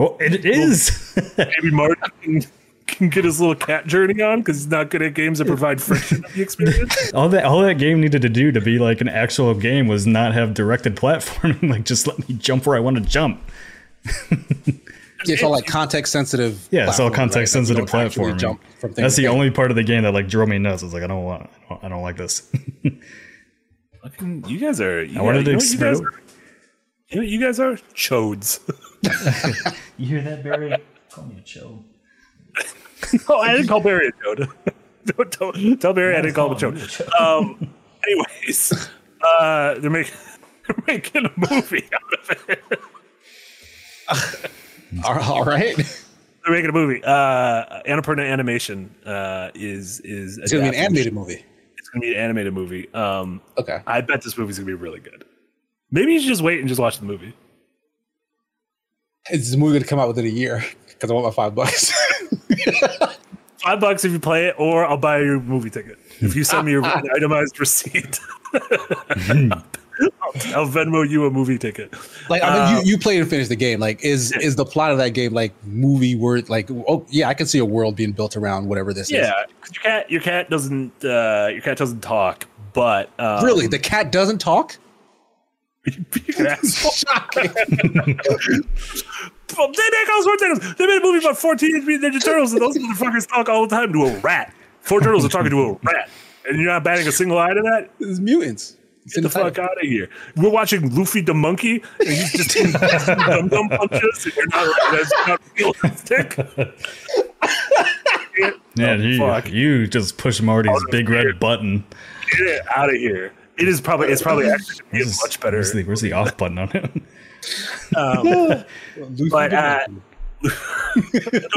Oh, it is. Maybe Marty can, can get his little cat journey on because he's not good at games that provide friction to the experience. all that all that game needed to do to be like an actual game was not have directed platforming. like just let me jump where I want to jump. It's all like context sensitive. Yeah, it's all context right? Sensitive don't platforming. jump from That's the thing. only part of the game that like drove me nuts. I was like, I don't want. I don't, I don't like this. Fucking- you guys are. You I wanted guys, to you know what you guys experiment. Are. You know you guys are chodes. you hear that, Barry? Call me a chode. oh, I didn't call Barry a chode. don't, don't, tell Barry I didn't call him a chode. Um. Anyways, uh, they're making they're making a movie out of it. All- all right. They're making a movie. Uh, Annapurna Animation uh, is is It's gonna be an animated movie. It's gonna be an animated movie. Um, Okay. I bet this movie's gonna be really good. Maybe you should just wait and just watch the movie. Is the movie gonna come out within a year? Because I want my five bucks. Five bucks if you play it, or I'll buy you a movie ticket. If you send me your itemized receipt, I'll, I'll Venmo you a movie ticket. like I mean, you, you played and finished the game. Like, is is the plot of that game like movie word? Like, oh yeah, I can see a world being built around whatever this is. Yeah, your cat, your cat doesn't, uh, your cat doesn't talk, but um, Really, the cat doesn't talk. You can ask. Shocking. Well, they make all sorts of things. They made a movie about 14 Teenage Mutant Ninja Turtles, and those motherfuckers talk all the time to a rat. Four turtles are talking to a rat, and you're not batting a single eye to that. It's mutants. It's Get the inside. fuck out of here. We're watching Luffy the monkey, and he's just doing dum dum punches, and you're not that's not realistic. Get Yeah, the you, fuck you just push Marty's Out of big red button. Get it out of here. It is probably it's probably actually gonna be a Where's- much better. Where's the, where's the off button on it? Luffy But, the uh. No,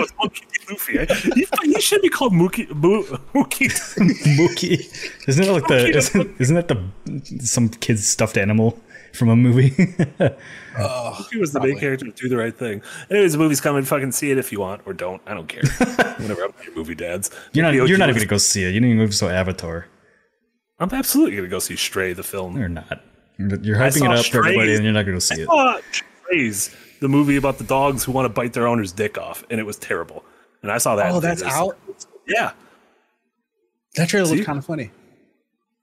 it's Monkey Luffy. eh? He, he should be called Mookie Moo, Mookie. Mookie. Isn't it like the isn't, isn't that the some kid's stuffed animal from a movie? He was the main character do the right thing. Anyways, the movie's coming. Fucking see it if you want or don't. I don't care. Whatever. I'm your movie dads. you're not you're not even gonna go see it. You didn't even go see Avatar. I'm absolutely gonna go see Stray the film. You're not. You're you're hyping it up for everybody, and you're not gonna go see it. saw Strays, the movie about the dogs who want to bite their owner's dick off, and it was terrible. And I saw that. Oh, that's theaters. out? Yeah, That trailer See? looks kind of funny.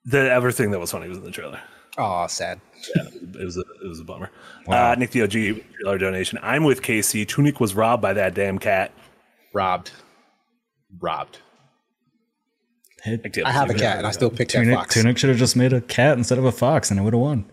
the everything that was funny was in the trailer. Oh, sad. Yeah, It was a it was a bummer. Uh, Nick the OG trailer donation. I'm with KC. Tunic was robbed by that damn cat. Robbed. Robbed. Hey, I have a cat and I still pick that Tunic, fox. Tunic should have just made a cat instead of a fox, and it would have won.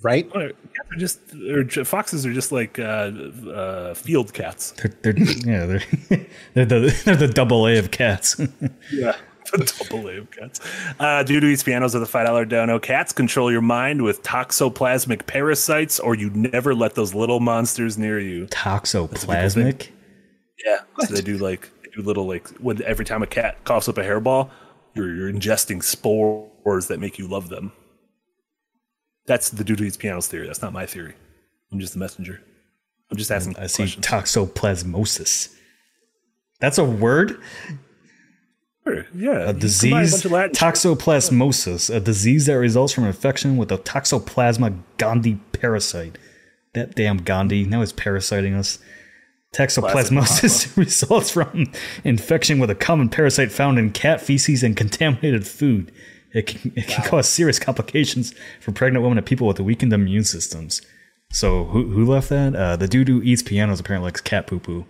Right? Cats are just or j- foxes are just like uh, uh, field cats. They're, they're yeah, they're they're the they're the double A of cats. Yeah. The double A of cats. Uh, due to eats pianos of the five dollar dono, cats control your mind with toxoplasmic parasites, or you never let those little monsters near you. Toxoplasmic. Yeah. So they do like they do little like when every time a cat coughs up a hairball, you're you're ingesting spores that make you love them. That's the dude who eats pianos theory. That's not my theory. I'm just the messenger. I'm just asking I see questions. toxoplasmosis. That's a word. Sure, yeah. A disease. Toxoplasmosis, a disease that results from infection with a Toxoplasma gondii parasite. That damn Gandhi. Now he's parasiting us. Toxoplasmosis results from infection with a common parasite found in cat feces and contaminated food. It can, it can cause serious complications for pregnant women and people with weakened immune systems. So who who left that? Uh, the dude who eats pianos apparently likes cat poo poo.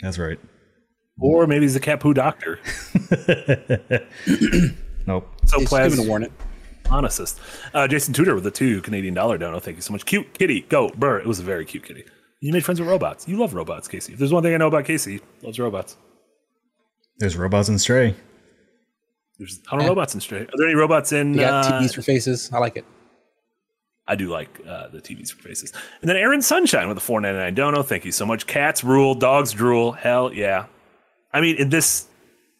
That's right. Or maybe he's a cat poo doctor. Nope. So It's plas- given a warning. Honestist. Uh, Jason Tudor with the two Canadian dollar dono. Thank you so much. Cute kitty. Go. Burr. It was a very cute kitty. You made friends with robots. You love robots, Casey. If there's one thing I know about Casey, loves robots. There's robots in stray. There's a ton of robots in Stray. Are there any robots in? You got uh, TVs for faces. I like it. I do like uh, the TVs for faces. And then Aaron Sunshine with a 4.99 dono. Thank you so much. Cats rule. Dogs drool. Hell yeah. I mean, in this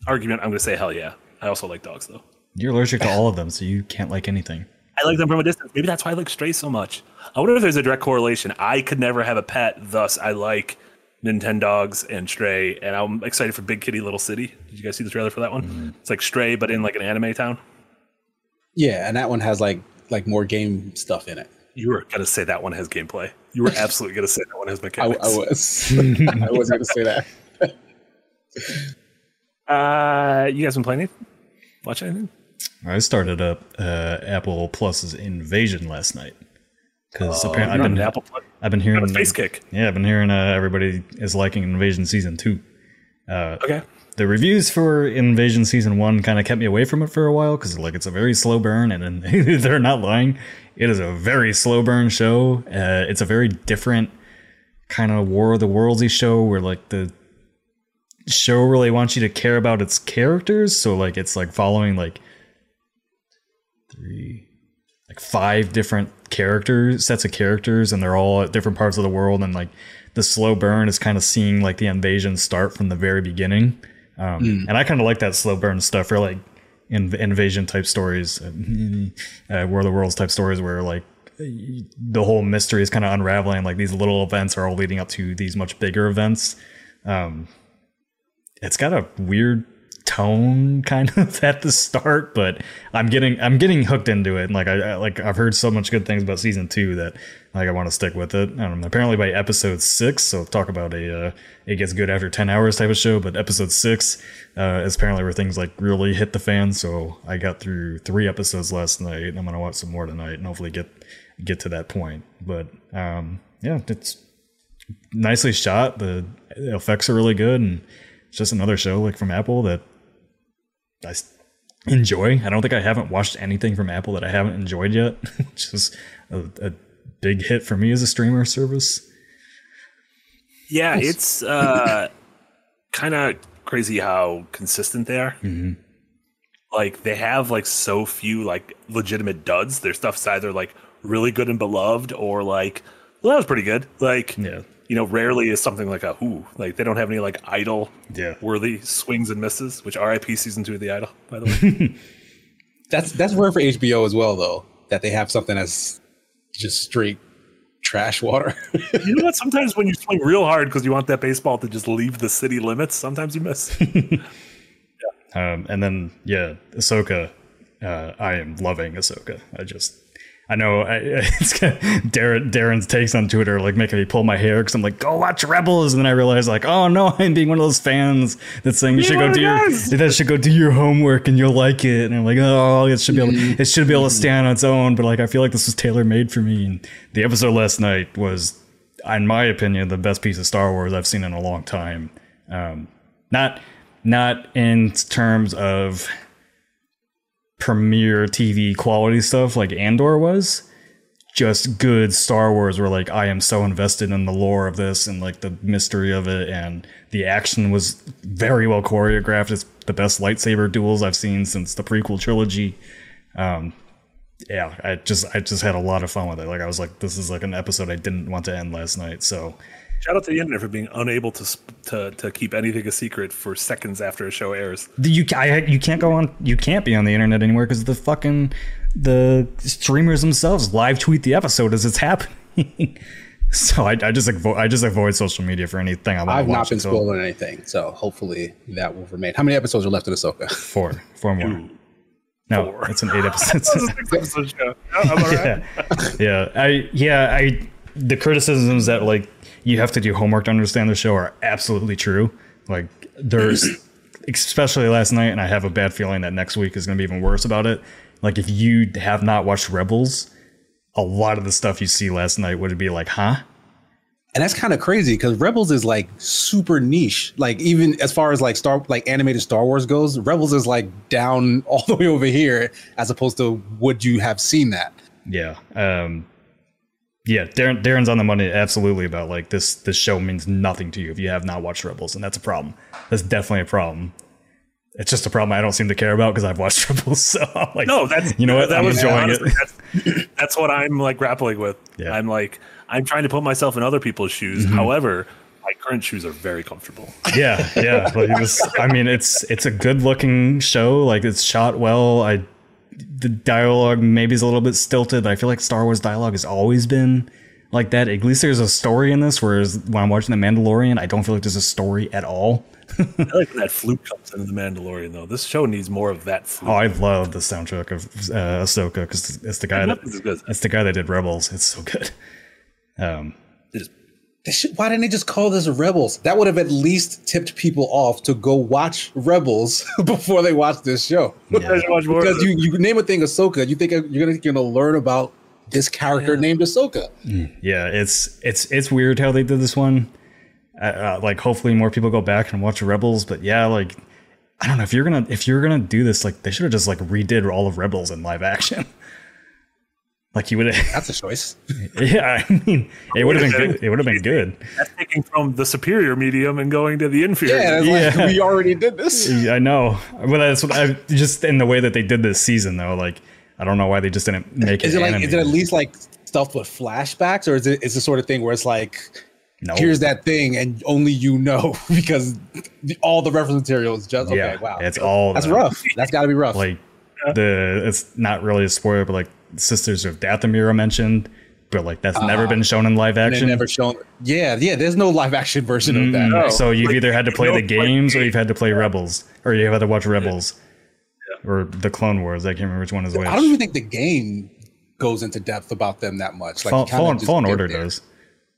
argument, I'm going to say hell yeah. I also like dogs though. You're allergic to all of them, so you can't like anything. I like them from a distance. Maybe that's why I like Stray so much. I wonder if there's a direct correlation. I could never have a pet, thus I like Nintendogs and Stray, and I'm excited for Big Kitty Little City. Did you guys see the trailer for that one? It's like Stray, but in like an anime town. Yeah, and that one has like like more game stuff in it. You were gonna say that one has gameplay. You were absolutely gonna say that one has I, mechanics. I was. I was to say that. Uh, you guys been playing anything? Watch anything? I started up uh, Apple Plus's Invasion last night because apparently I've been Apple. I've been hearing a face kick. Yeah, I've been hearing uh, everybody is liking Invasion season two. Okay. The reviews for Invasion season one kind of kept me away from it for a while because like it's a very slow burn, and then they're not lying. It is a very slow burn show. Uh, it's a very different kind of War of the Worldsy show where like the show really wants you to care about its characters. So like it's like following like three, like five different characters, sets of characters, and they're all at different parts of the world. And like the slow burn is kind of seeing like the invasion start from the very beginning. Um, And I kind of like that slow burn stuff for like in, invasion type stories, uh, uh, War of the Worlds type stories where like the whole mystery is kind of unraveling. Like these little events are all leading up to these much bigger events. Um, it's got a weird tone kind of at the start, but I'm getting I'm getting hooked into it. And like I, I like I've heard so much good things about season two that like I want to stick with it. Um, apparently by episode six, so talk about a uh, it gets good after ten hours type of show. But episode six uh, is apparently where things like really hit the fan. So I got through three episodes last night. I'm gonna watch some more tonight and hopefully get get to that point. But um, yeah, it's nicely shot. The effects are really good, and it's just another show like from Apple that I enjoy. I don't think I haven't watched anything from Apple that I haven't enjoyed yet, which is a, a big hit for me as a streamer service. Yeah, it's uh, kind of crazy how consistent they are. Mm-hmm. Like they have like so few like legitimate duds. Their stuff's either like really good and beloved, or like well, that was pretty good. Like Yeah. You know, rarely is something like a ooh. Like they don't have any like idol Yeah. worthy swings and misses. Which RIP season two of the idol, by the way. That's that's rare for HBO as well, though. That they have something that's just straight trash water. you know what? Sometimes when you swing real hard because you want that baseball to just leave the city limits, sometimes you miss. Um, and then yeah, Ahsoka. Uh, I am loving Ahsoka. I just. I know I, it's kind of Darren, Darren's takes on Twitter like making me pull my hair because I'm like, go watch Rebels, and then I realize like, oh no, I'm being one of those fans that's saying you should go do your that should go do your homework and you'll like it, and I'm like, oh, it should be able it should be able to stand on its own, but like I feel like this was tailor made for me. And the episode last night was, in my opinion, the best piece of Star Wars I've seen in a long time. Um, not not in terms of premiere TV quality stuff like Andor was. Just good Star Wars where like I am so invested in the lore of this and like the mystery of it and the action was very well choreographed. It's the best lightsaber duels I've seen since the prequel trilogy. Um yeah, I just I just had a lot of fun with it. Like I was like this is like an episode I didn't want to end last night. So Shout out to the internet for being unable to to to keep anything a secret for seconds after a show airs. You I, you can't go on. You can't be on the internet anymore because the fucking the streamers themselves live tweet the episode as it's happening. so I, I just avo- I just avoid social media for anything I I've not been until- spoiling anything, so hopefully that will remain. How many episodes are left in Ahsoka? Four, four more. No, Four. it's an eight episodes. A episode show. I'm all right. yeah, yeah. I yeah I the criticisms that like you have to do homework to understand the show are absolutely true. Like there's especially last night, and I have a bad feeling that next week is going to be even worse about it. Like if you have not watched Rebels, a lot of the stuff you see last night would be like, huh? And that's kind of crazy because Rebels is like super niche. Like even as far as like Star like animated Star Wars goes, Rebels is like down all the way over here as opposed to would you have seen that? Yeah. Um, yeah, Darren, Darren's on the money absolutely about like this this show means nothing to you if you have not watched Rebels, and that's a problem. That's definitely a problem. It's just a problem I don't seem to care about because I've watched Rebels. So I'm like, No, that's you know what? That I'm was enjoying honestly, it. That's, that's what I'm like grappling with. Yeah. I'm like I'm trying to put myself in other people's shoes. Mm-hmm. However, my current shoes are very comfortable. yeah, yeah. Like this, I mean, it's it's a good looking show. Like it's shot well. I the dialogue maybe is a little bit stilted. But I feel like Star Wars dialogue has always been like that. At least there's a story in this. Whereas when I'm watching The Mandalorian, I don't feel like there's a story at all. I like when that flute comes into the Mandalorian though. This show needs more of that flute. Oh, I love the soundtrack of uh, Ahsoka because it's the guy that good. it's the guy that did Rebels. It's so good. Um, should, why didn't they just call this Rebels? That would have at least tipped people off to go watch Rebels before they watch this show. I should watch more of because you, you name a thing Ahsoka, you think you're gonna you're gonna learn about this character named Ahsoka. yeah, it's it's it's weird how they did this one. Uh, uh, like, hopefully, more people go back and watch Rebels. But yeah, like, I don't know if you're gonna if you're gonna do this, like, they should have just like redid all of Rebels in live action. like, you would have, That's a choice. yeah. I mean, it would have been good. It would have been good. That's taking from the superior medium and going to the inferior. Yeah, it's Yeah. we already did this. I know, but that's what I just in the way that they did this season though. Like, I don't know why they just didn't make Is it. it like is it at least like stuff with flashbacks, or is it is the sort of thing where it's like No. here's that thing and only you know because the, all the reference material is just okay. Yeah, wow, it's all that's the- rough. That's got to be rough. like the it's not really a spoiler, but like Sisters of Dathomir are mentioned, but like that's never been shown in live action. never shown. Yeah, yeah. There's no live action version of that. Mm, no. so you've Like, either had to play no, the like, games or you've had to play Rebels, or you've had to watch Rebels, or the Clone Wars. I can't remember which one is which. I don't even think the game goes into depth about them that much. Like Fall, you kinda Fallen, just Fallen Order there. does.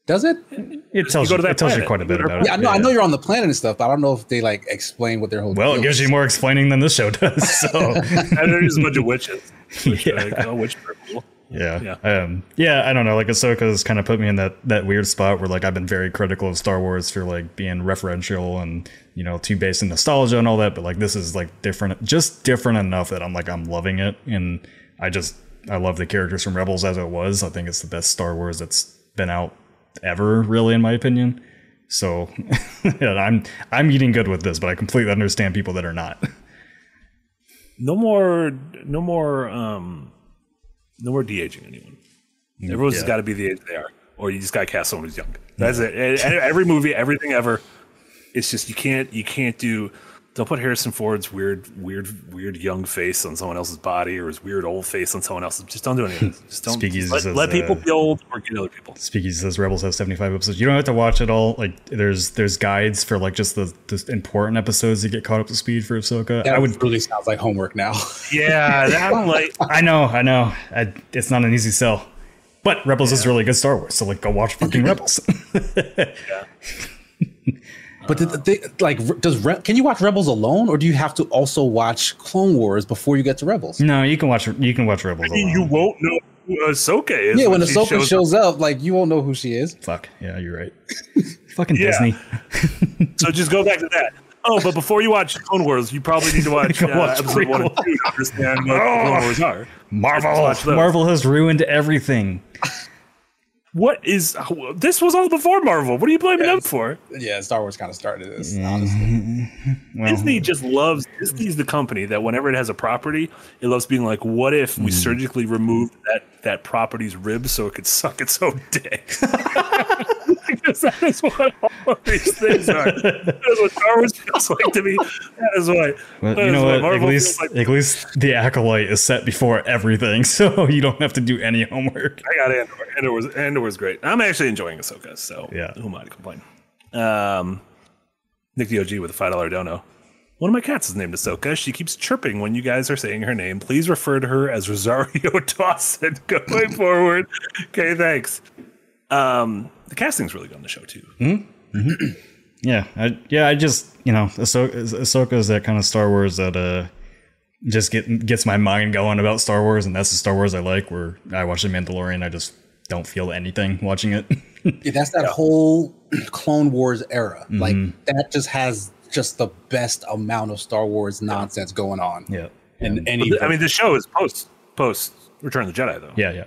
Does it? It tells go you, it tells you quite a bit You go about it. Yeah, I know. I know you're on the planet and stuff, but I don't know if they like explain what their whole. Well, it deal gives you more explaining than this show does. So and there's a bunch of witches. Which, Yeah. like, oh, witch purple. Yeah. Yeah. Um, yeah, I don't know. Like Ahsoka's kind of put me in that that weird spot where like I've been very critical of Star Wars for like being referential and you know too based in nostalgia and all that. But like this is like different, just different enough that I'm like I'm loving it, and I just I love the characters from Rebels as it was. I think it's the best Star Wars that's been out ever, really, in my opinion. So yeah, I'm I'm eating good with this, but I completely understand people that are not. No more, no more, um, no more de-aging anyone. Everyone's Mm, yeah. got to be the age they are, or you just got to cast someone who's young. That's it. And- and Every movie, everything ever, it's just you can't, you can't do. Don't put Harrison Ford's weird, weird, weird young face on someone else's body, or his weird old face on someone else's. Just don't do any of this. Just don't. Speakeasy just let, says, let people uh, be old or get other people. Speakeasy says Rebels have 75 episodes. You don't have to watch it all. Like there's there's guides for like just the, the important episodes to get caught up to speed for Ahsoka. That I would really sounds like homework now. Yeah, that I'm like. I know, I know. I, it's not an easy sell. But Rebels is really good Star Wars, so like go watch fucking Rebels. But the, the thing, like, does Re- can you watch Rebels alone, or do you have to also watch Clone Wars before you get to Rebels? no, you can watch you can watch Rebels I alone. You won't know who Ahsoka is. Yeah, when she Ahsoka shows shows, up. up, like you won't know who she is. Fuck. Yeah, you're right. fucking Disney. So just go back to that. Oh, but before you watch Clone Wars, you probably need to watch, Go uh, watch episode one and two to understand what Clone Wars are. Marvel. Marvel has ruined everything. What is this? Was all before Marvel. What are you blaming them for? Yeah, Star Wars kind of started this. Mm-hmm. Honestly, Well, Disney mm. just loves. Disney's the company that whenever it has a property, it loves being like, "What if we mm. surgically removed that that property's ribs so it could suck its own dick?" because that is what all of these things are. That is what Star Wars feels like to me. That is what. Well, that you know what? At least, like. at least the acolyte is set before everything, so you don't have to do any homework. I got Andor. Andor was Andor was great. I'm actually enjoying Ahsoka, so Yeah. who am I to complain? Um, Nick the OG with a five dollar dono. One of my cats is named Ahsoka. She keeps chirping when you guys are saying her name. Please refer to her as Rosario Dawson going forward. Okay, thanks. Um, the casting's really good on the show too. Yeah, I, yeah. I just you know, Ahso- Ahsoka is that kind of Star Wars that uh just get gets my mind going about Star Wars, and that's the Star Wars I like. Where I watch The Mandalorian, I just don't feel anything watching it. Yeah, that's that whole Clone Wars era. Mm-hmm. Like that just has just the best amount of Star Wars nonsense going on. yeah, And any, I mean, the show is post post Return of the Jedi though. yeah, yeah.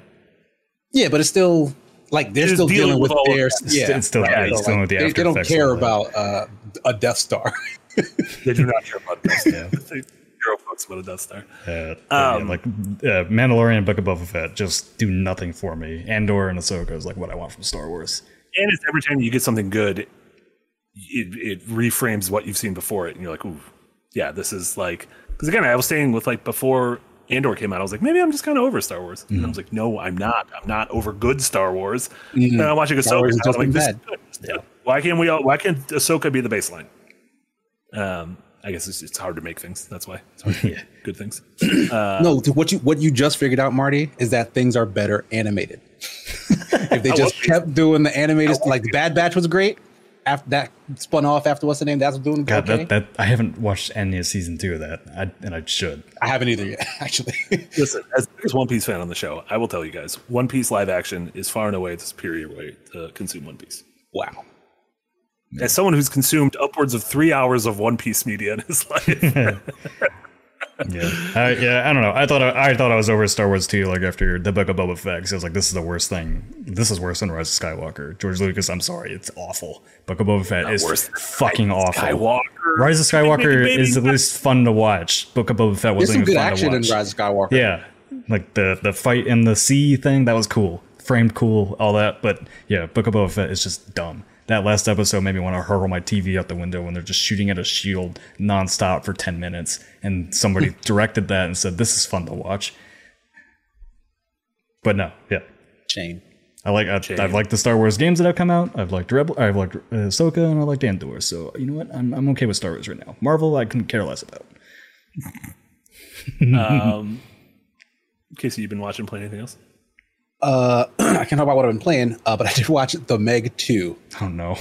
yeah, but it's still like they're It's still dealing dealing with with their. that. Yeah, It's still- right. yeah, it's So, dealing with the they, after they don't care about uh, a Death Star. They do not care about Death Star. They Zero fucks about a Death Star. Uh, yeah, Um, like uh, Mandalorian, Book of Boba Fett, just do nothing for me. Andor and Ahsoka is like what I want from Star Wars. And it's every time you get something good, it, it reframes what you've seen before it, and you're like, ooh, yeah, this is like. Because again, I was saying with like before Andor came out, I was like, maybe I'm just kind of over Star Wars. And I mm-hmm. was like, no, I'm not. I'm not over good Star Wars. Mm-hmm. And I'm watching Ahsoka, and I'm like, this is good. Yeah. Why can't we? All, why can't Ahsoka be the baseline? Um, I guess it's, it's hard to make things. That's why it's hard to make good things. no, uh, th- what you what you just figured out, Marty, is that things are better animated. if they just kept doing the animated, like the Bad Batch was great. After that spun off after what's the name? That's doing God, okay. that, that I haven't watched any of season two of that, I, and I should. I haven't either yet, actually. Listen, as the biggest One Piece fan on the show, I will tell you guys, One Piece live action is far and away the superior way to consume One Piece. wow. As someone who's consumed upwards of three hours of One Piece media in his life, Yeah, I, yeah. I don't know. I thought I, I thought I was over Star Wars too. Like after the Book of Boba Fett, 'cause I was like, this is the worst thing. This is worse than Rise of Skywalker. George Lucas, I'm sorry, it's awful. Book of Boba Fett is worse than fucking awful. Skywalker. Rise of Skywalker Baby, is at least fun to watch. Book of Boba Fett wasn't some even good fun action to in watch. Rise of Skywalker. Yeah, like the the fight in the sea thing that was cool, framed cool, all that. But yeah, Book of Boba Fett is just dumb. That last episode made me want to hurl my TV out the window when they're just shooting at a shield nonstop for ten minutes, and somebody directed that and said this is fun to watch. But no, yeah, Shame. I like I, I've liked the Star Wars games that have come out. I've liked Rebel, I've liked uh, Ahsoka, and I liked Andor. So you know what, I'm I'm okay with Star Wars right now. Marvel, I couldn't care less about. um, Casey, you've been watching, play anything else? Uh, I can't talk about what I've been playing, uh, but I did watch The Meg 2. Oh no.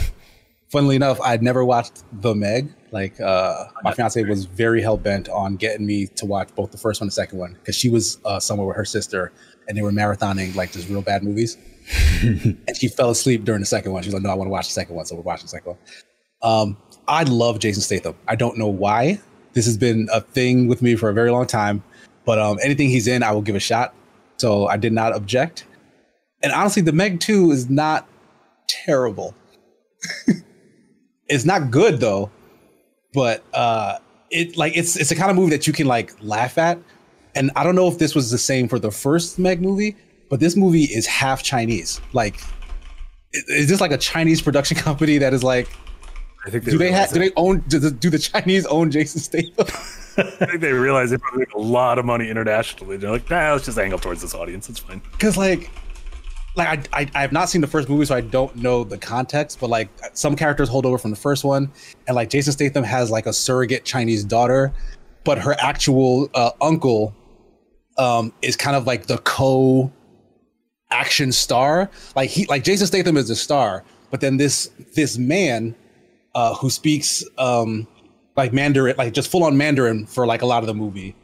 Funnily enough, I'd never watched The Meg. Like, uh, my fiance was very hell bent on getting me to watch both the first one and the second one because she was uh, somewhere with her sister and they were marathoning like just real bad movies. and she fell asleep during the second one. She was like, "No, I want to watch the second one," so we're watching the second one. Um, I love Jason Statham. I don't know why. This has been a thing with me for a very long time, but um, anything he's in, I will give a shot. So I did not object. And honestly, the Meg 2 is not terrible. it's not good though, but uh it like it's it's a kind of movie that you can like laugh at. And I don't know if this was the same for the first Meg movie, but this movie is half Chinese. Like is this like a Chinese production company that is like I think do they have do they own do the, do the Chinese own Jason Statham? I think they realize they probably make a lot of money internationally. They're like, nah, let's just angle towards this audience. It's fine. because like like I, I i have not seen the first movie so i don't know the context but like some characters hold over from the first one and like jason statham has like a surrogate chinese daughter but her actual uh, uncle um is kind of like the co action star like he like jason statham is the star but then this this man uh who speaks um like mandarin like just full on mandarin for like a lot of the movie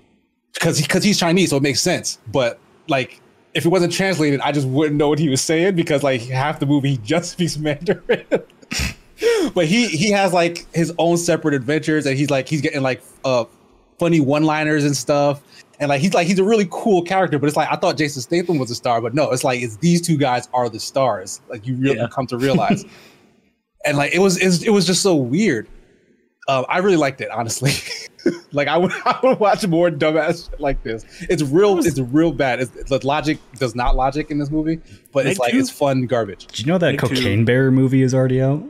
because because he's Chinese, so it makes sense. But like, if it wasn't translated, I just wouldn't know what he was saying because like half the movie he just speaks Mandarin. but he he has like his own separate adventures, and he's like he's getting like uh funny one liners and stuff. And like he's like he's a really cool character, but it's like I thought Jason Statham was a star, but no, it's like it's these two guys are the stars. Like you really Yeah. come to realize. and like it was it was, it was just so weird. Um, I really liked it, honestly. like I would, I would watch more dumbass shit like this. It's real, it's real bad. It's, the logic does not logic in this movie, but it's Meg like two? it's fun garbage. Did you know that Me too. Cocaine Bear movie is already out?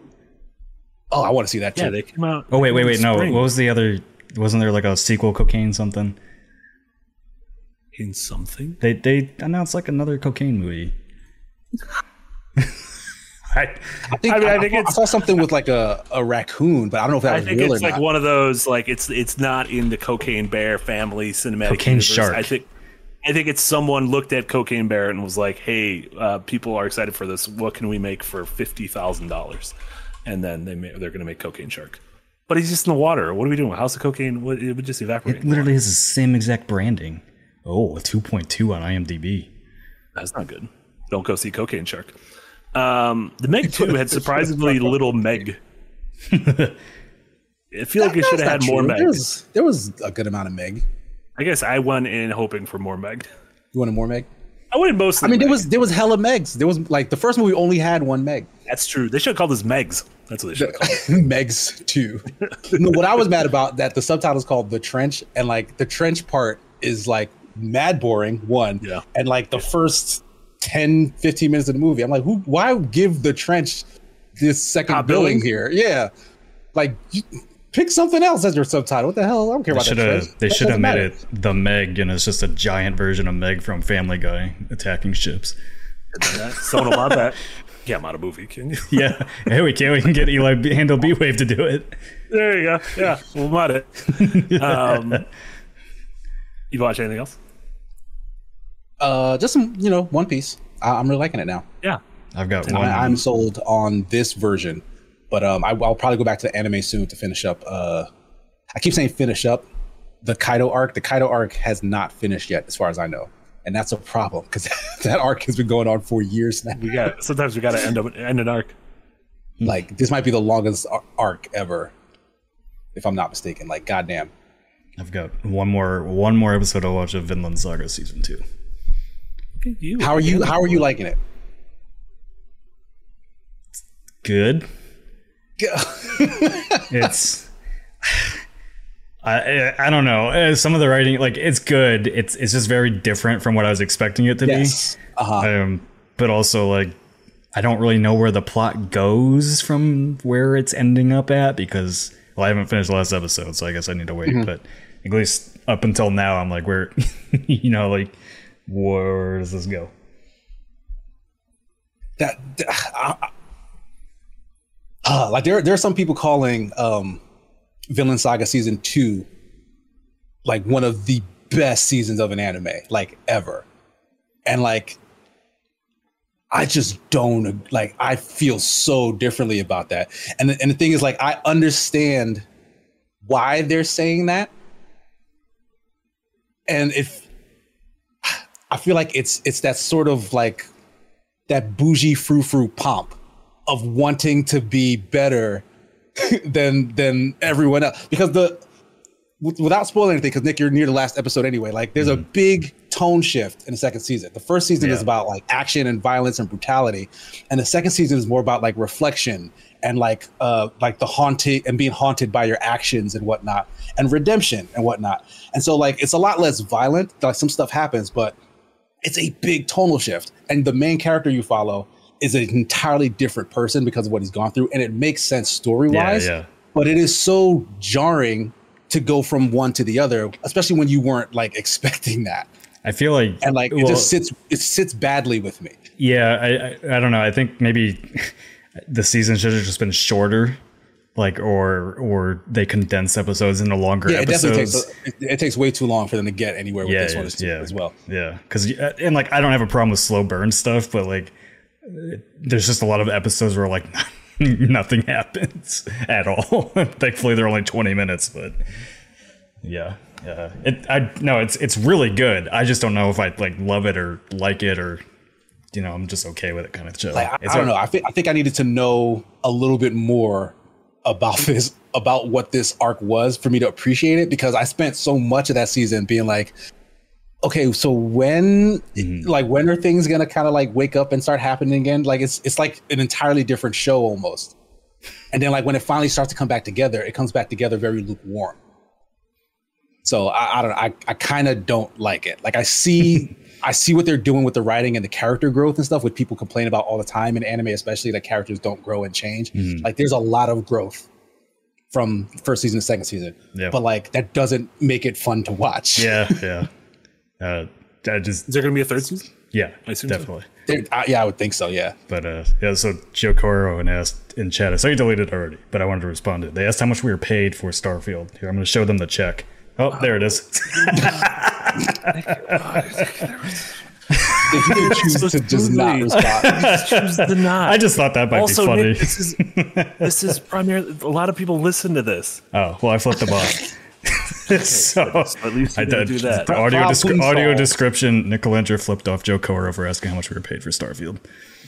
Oh, I want to see that too. Yeah, they came out. Oh wait, wait, wait. No, what was the other? Wasn't there like a sequel, Cocaine something? in something? They they announced like another cocaine movie. I, I think I I, mean, I I think saw- I it's- saw something with like a, a raccoon, but I don't know if that I was think real it's or like not. one of those like it's it's not in the Cocaine Bear family cinematic. Cocaine universe. Shark. I think I think it's someone looked at Cocaine Bear and was like, "Hey, uh, people are excited for this. What can we make for fifty thousand dollars?" And then they may, they're going to make Cocaine Shark. But he's just in the water. What are we doing? How's the cocaine? What, it would just evaporate. It literally has the same exact branding. Oh, a 2.2 on IMDb. That's not good. Don't go see Cocaine Shark. Um, the Meg 2 had surprisingly little Meg. I feel like it should have had not more true. Meg. There was, there was a good amount of Meg. I guess I went in hoping for more Meg. You wanted more Meg? I went mostly. I mean, there was there was hella Megs. There was like the first movie only had one Meg. That's true. They should have called this Megs. That's what they should have called. Megs two. no, what I was mad about that the subtitle is called The Trench, and like the trench part is like mad boring. One, Yeah. and like the first 10, 15 minutes of the movie, I'm like, who? Why give the trench this second Top billing billing? here? Yeah, like you, pick something else as your subtitle. What the hell? I don't care They about should that have trench. they should have made it the Meg, and it's just a giant version of Meg from Family Guy attacking ships. Someone will mod that. Yeah, mod a movie, can you? Yeah. hey, we can we can get Eli B- Handle B Wave to do it. There you go. Yeah, we'll mod it. Um, you watch anything else? Uh, just some, you know, One Piece. I, I'm really liking it now. Yeah. I've got one. I, I'm sold on this version, but um, I, I'll probably go back to the anime soon to finish up. Uh, I keep saying finish up the Kaido arc. The Kaido arc has not finished yet, as far as I know, and that's a problem because that arc has been going on for years now. We got sometimes we got to end up end an arc. Like this might be the longest arc ever, if I'm not mistaken. Like goddamn. I've got one more one more episode to watch of Vinland Saga season two. You. How are you? How are you liking it? Good. it's I, I I don't know. Uh, Some of the writing, like it's good. It's it's just very different from what I was expecting it to Yes. Uh huh. be. Um, but also like I don't really know where the plot goes from where it's ending up at because well I haven't finished the last episode, so I guess I need to wait. But at least up until now, I'm like, where you know, like where does this go? that, uh, like there there are some people calling um Vinland Saga season 2 like one of the best seasons of an anime like ever. And like I just don't like I feel so differently about that. And and the thing is like I understand why they're saying that. And if I feel like it's it's that sort of like that bougie frou frou pomp of wanting to be better than than everyone else. Because the w- without spoiling anything because nick you're near the last episode anyway like there's a big tone shift in the second season. The first season is about like action and violence and brutality and the second season is more about like reflection and like uh like the haunting and being haunted by your actions and whatnot and redemption and whatnot. And so like it's a lot less violent like some stuff happens but it's a big tonal shift. And the main character you follow is an entirely different person because of what he's gone through. And it makes sense story wise yeah. but it is so jarring to go from one to the other especially when you weren't like expecting that. I feel like and like it just sits it sits badly with me. Yeah, I, I I don't know. I think maybe the season should have just been shorter, like or or they condense episodes into longer yeah it episodes. definitely takes it, it takes way too long for them to get anywhere with yeah, this one as, yeah, as well Yeah, because uh, and like I don't have a problem with slow burn stuff, but like there's just a lot of episodes where like nothing happens at all. Thankfully, they're only 20 minutes, but yeah, yeah. It I no, it's it's really good. I just don't know if I like love it or like it or you know I'm just okay with it kind of show. I, I don't know. I think I think I needed to know a little bit more about this, about what this arc was for me to appreciate it because I spent so much of that season being like, okay, so when Mm-hmm. like when are things gonna kind of like wake up and start happening again? Like it's it's like an entirely different show almost. And then like when it finally starts to come back together, it comes back together very lukewarm. So I, I don't. I, I kind of don't like it. Like I see I see what they're doing with the writing and the character growth and stuff, which people complain about all the time in anime, especially that characters don't grow and change. Mm-hmm. Like there's a lot of growth from first season to second season. Yeah. But like that doesn't make it fun to watch. yeah, yeah. Uh, I just Is there going to be a third season? yeah, assume definitely. There- I- yeah, I would think so. Yeah. But uh, yeah, so Joe Coro and asked in chat. I saw you deleted it already, but I wanted to respond to it. They asked how much we were paid for Starfield. Here, I'm going to show them the check Oh, there it is. If you can choose to just not smoothly. respond. Choose the not. I just thought that might also, be funny. Nick, this is this is primarily a lot of people listen to this. Oh, well, I flipped them off. so At least I didn't do that. The audio, descri- audio description Nick Calandra flipped off Joe Coro for asking how much we were paid for Starfield.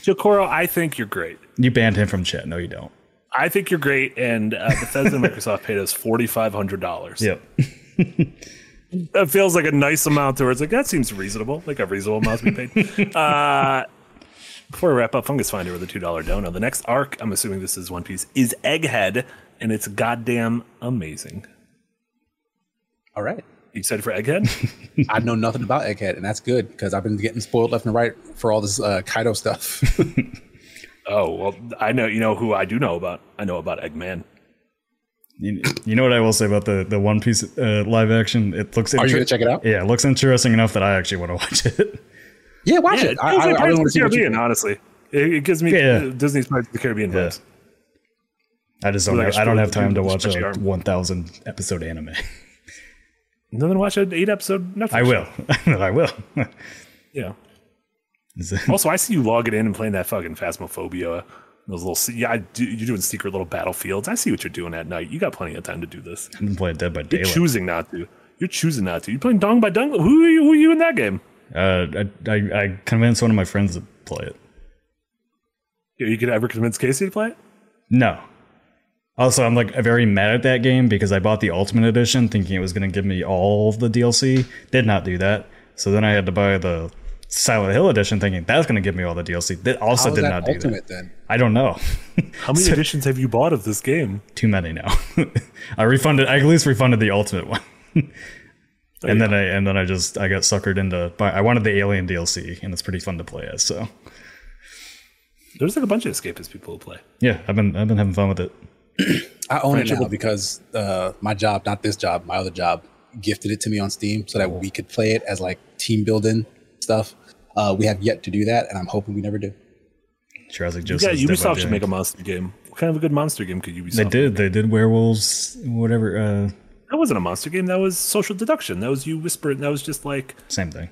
Joe Coro, I think you're great. You banned him from chat. No, you don't. I think you're great, and uh, Bethesda and Microsoft paid us forty five hundred dollars. Yep. That feels like a nice amount. To where it's like that seems reasonable, like a reasonable amount to be paid. uh, before we wrap up, Fungus Finder with a two dollar dono. The next arc, I'm assuming this is One Piece, is Egghead, and it's goddamn amazing. All right. You excited for Egghead? I know nothing about Egghead, and that's good because I've been getting spoiled left and right for all this uh, Kaido stuff. oh well, I know. You know who I do know about. I know about Eggman. You, you know what I will say about the, the One Piece uh, live action? It looks. Are you inter- gonna check it out? Yeah, it looks interesting enough that I actually want to watch it. Yeah, watch Yeah, it. it I, feels I, like I really Pirates want of to the see what Caribbean. Honestly, it, it gives me Yeah. uh, Disney's Pirates of the Caribbean Yeah. vibes. I just don't. Like Have, I don't have time to watch stretchy a arm. 1,000 episode anime. And then watch an eight episode Netflix. I will. I will. Yeah. Also, I see you logging in and playing that fucking Phasmophobia. Those little, yeah, do, you're doing secret little battlefields. I see what you're doing at night. You got plenty of time to do this. I've been playing Dead by Daylight. You're choosing not to. You're choosing not to. You're playing Dong by Dong. Who are you? Who are you in that game? Uh, I, I, I convinced one of my friends to play it. You you could ever convince Casey to play it? No. Also, I'm like very mad at that game because I bought the Ultimate Edition thinking it was going to give me all the DLC. Did not do that. So then I had to buy the Silent Hill Edition thinking that's going to give me all the DLC. That also How is did that not do that. then? I don't know. How many editions have you bought of this game? Too many now. I refunded. I at least refunded the Ultimate one. and then I and then I just I got suckered into. Buy, I wanted the Alien DLC, and it's pretty fun to play as. So There's like a bunch of escapist people who play. yeah, I've been I've been having fun with it. I own it now because uh, my job, not this job, my other job, gifted it to me on Steam so that we could play it as like team building stuff. Uh, we have yet to do that, and I'm hoping we never do. Jurassic Joe Yeah, says Dead by Ubisoft should make a monster game. What kind of a good monster game could Ubisoft? They did. They did werewolves. Whatever. Uh, That wasn't a monster game. That was social deduction. That was you whispering. That was just like, same thing.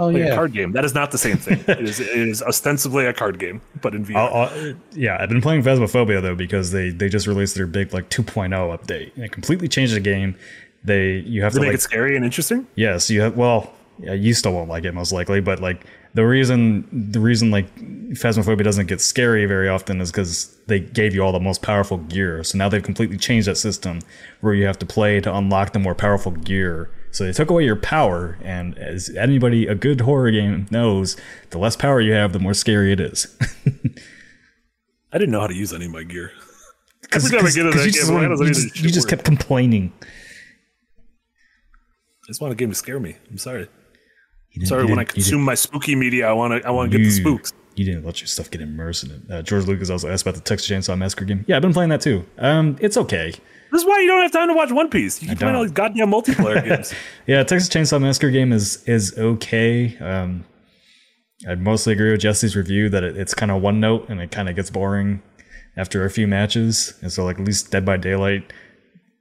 Oh like a yeah, card game. That is not the same thing. it, is, it is ostensibly a card game, but in VR. I'll- I'll- yeah, I've been playing Phasmophobia though because they they just released their big like 2.0 update and it completely changed the game. They you have Does it to make like it scary and interesting? yes you have well yeah, you still won't like it most likely but like the reason the reason like Phasmophobia doesn't get scary very often is because they gave you all the most powerful gear. So now they've completely changed that system where you have to play to unlock the more powerful gear. So they took away your power, and as anybody a good horror game knows, the less power you have, the more scary it is. I didn't know how to use any of my gear. Because Every time I get into that you game, just, why you just, you just kept complaining. I just want a game to scare me. I'm sorry. Sorry, when I consume my spooky media, I want to. I want to get the spooks. You didn't let your stuff get immersed in it. Uh, George Lucas also asked about the Texas Chainsaw Massacre game. Yeah, I've been playing that too. Um, it's okay. This is why you don't have time to watch One Piece. You keep playing all these goddamn multiplayer games. Yeah, Texas Chainsaw Massacre game is is okay. Um, I mostly agree with Jesse's review that it, it's kind of one note and it kind of gets boring after a few matches. And so, like at least Dead by Daylight,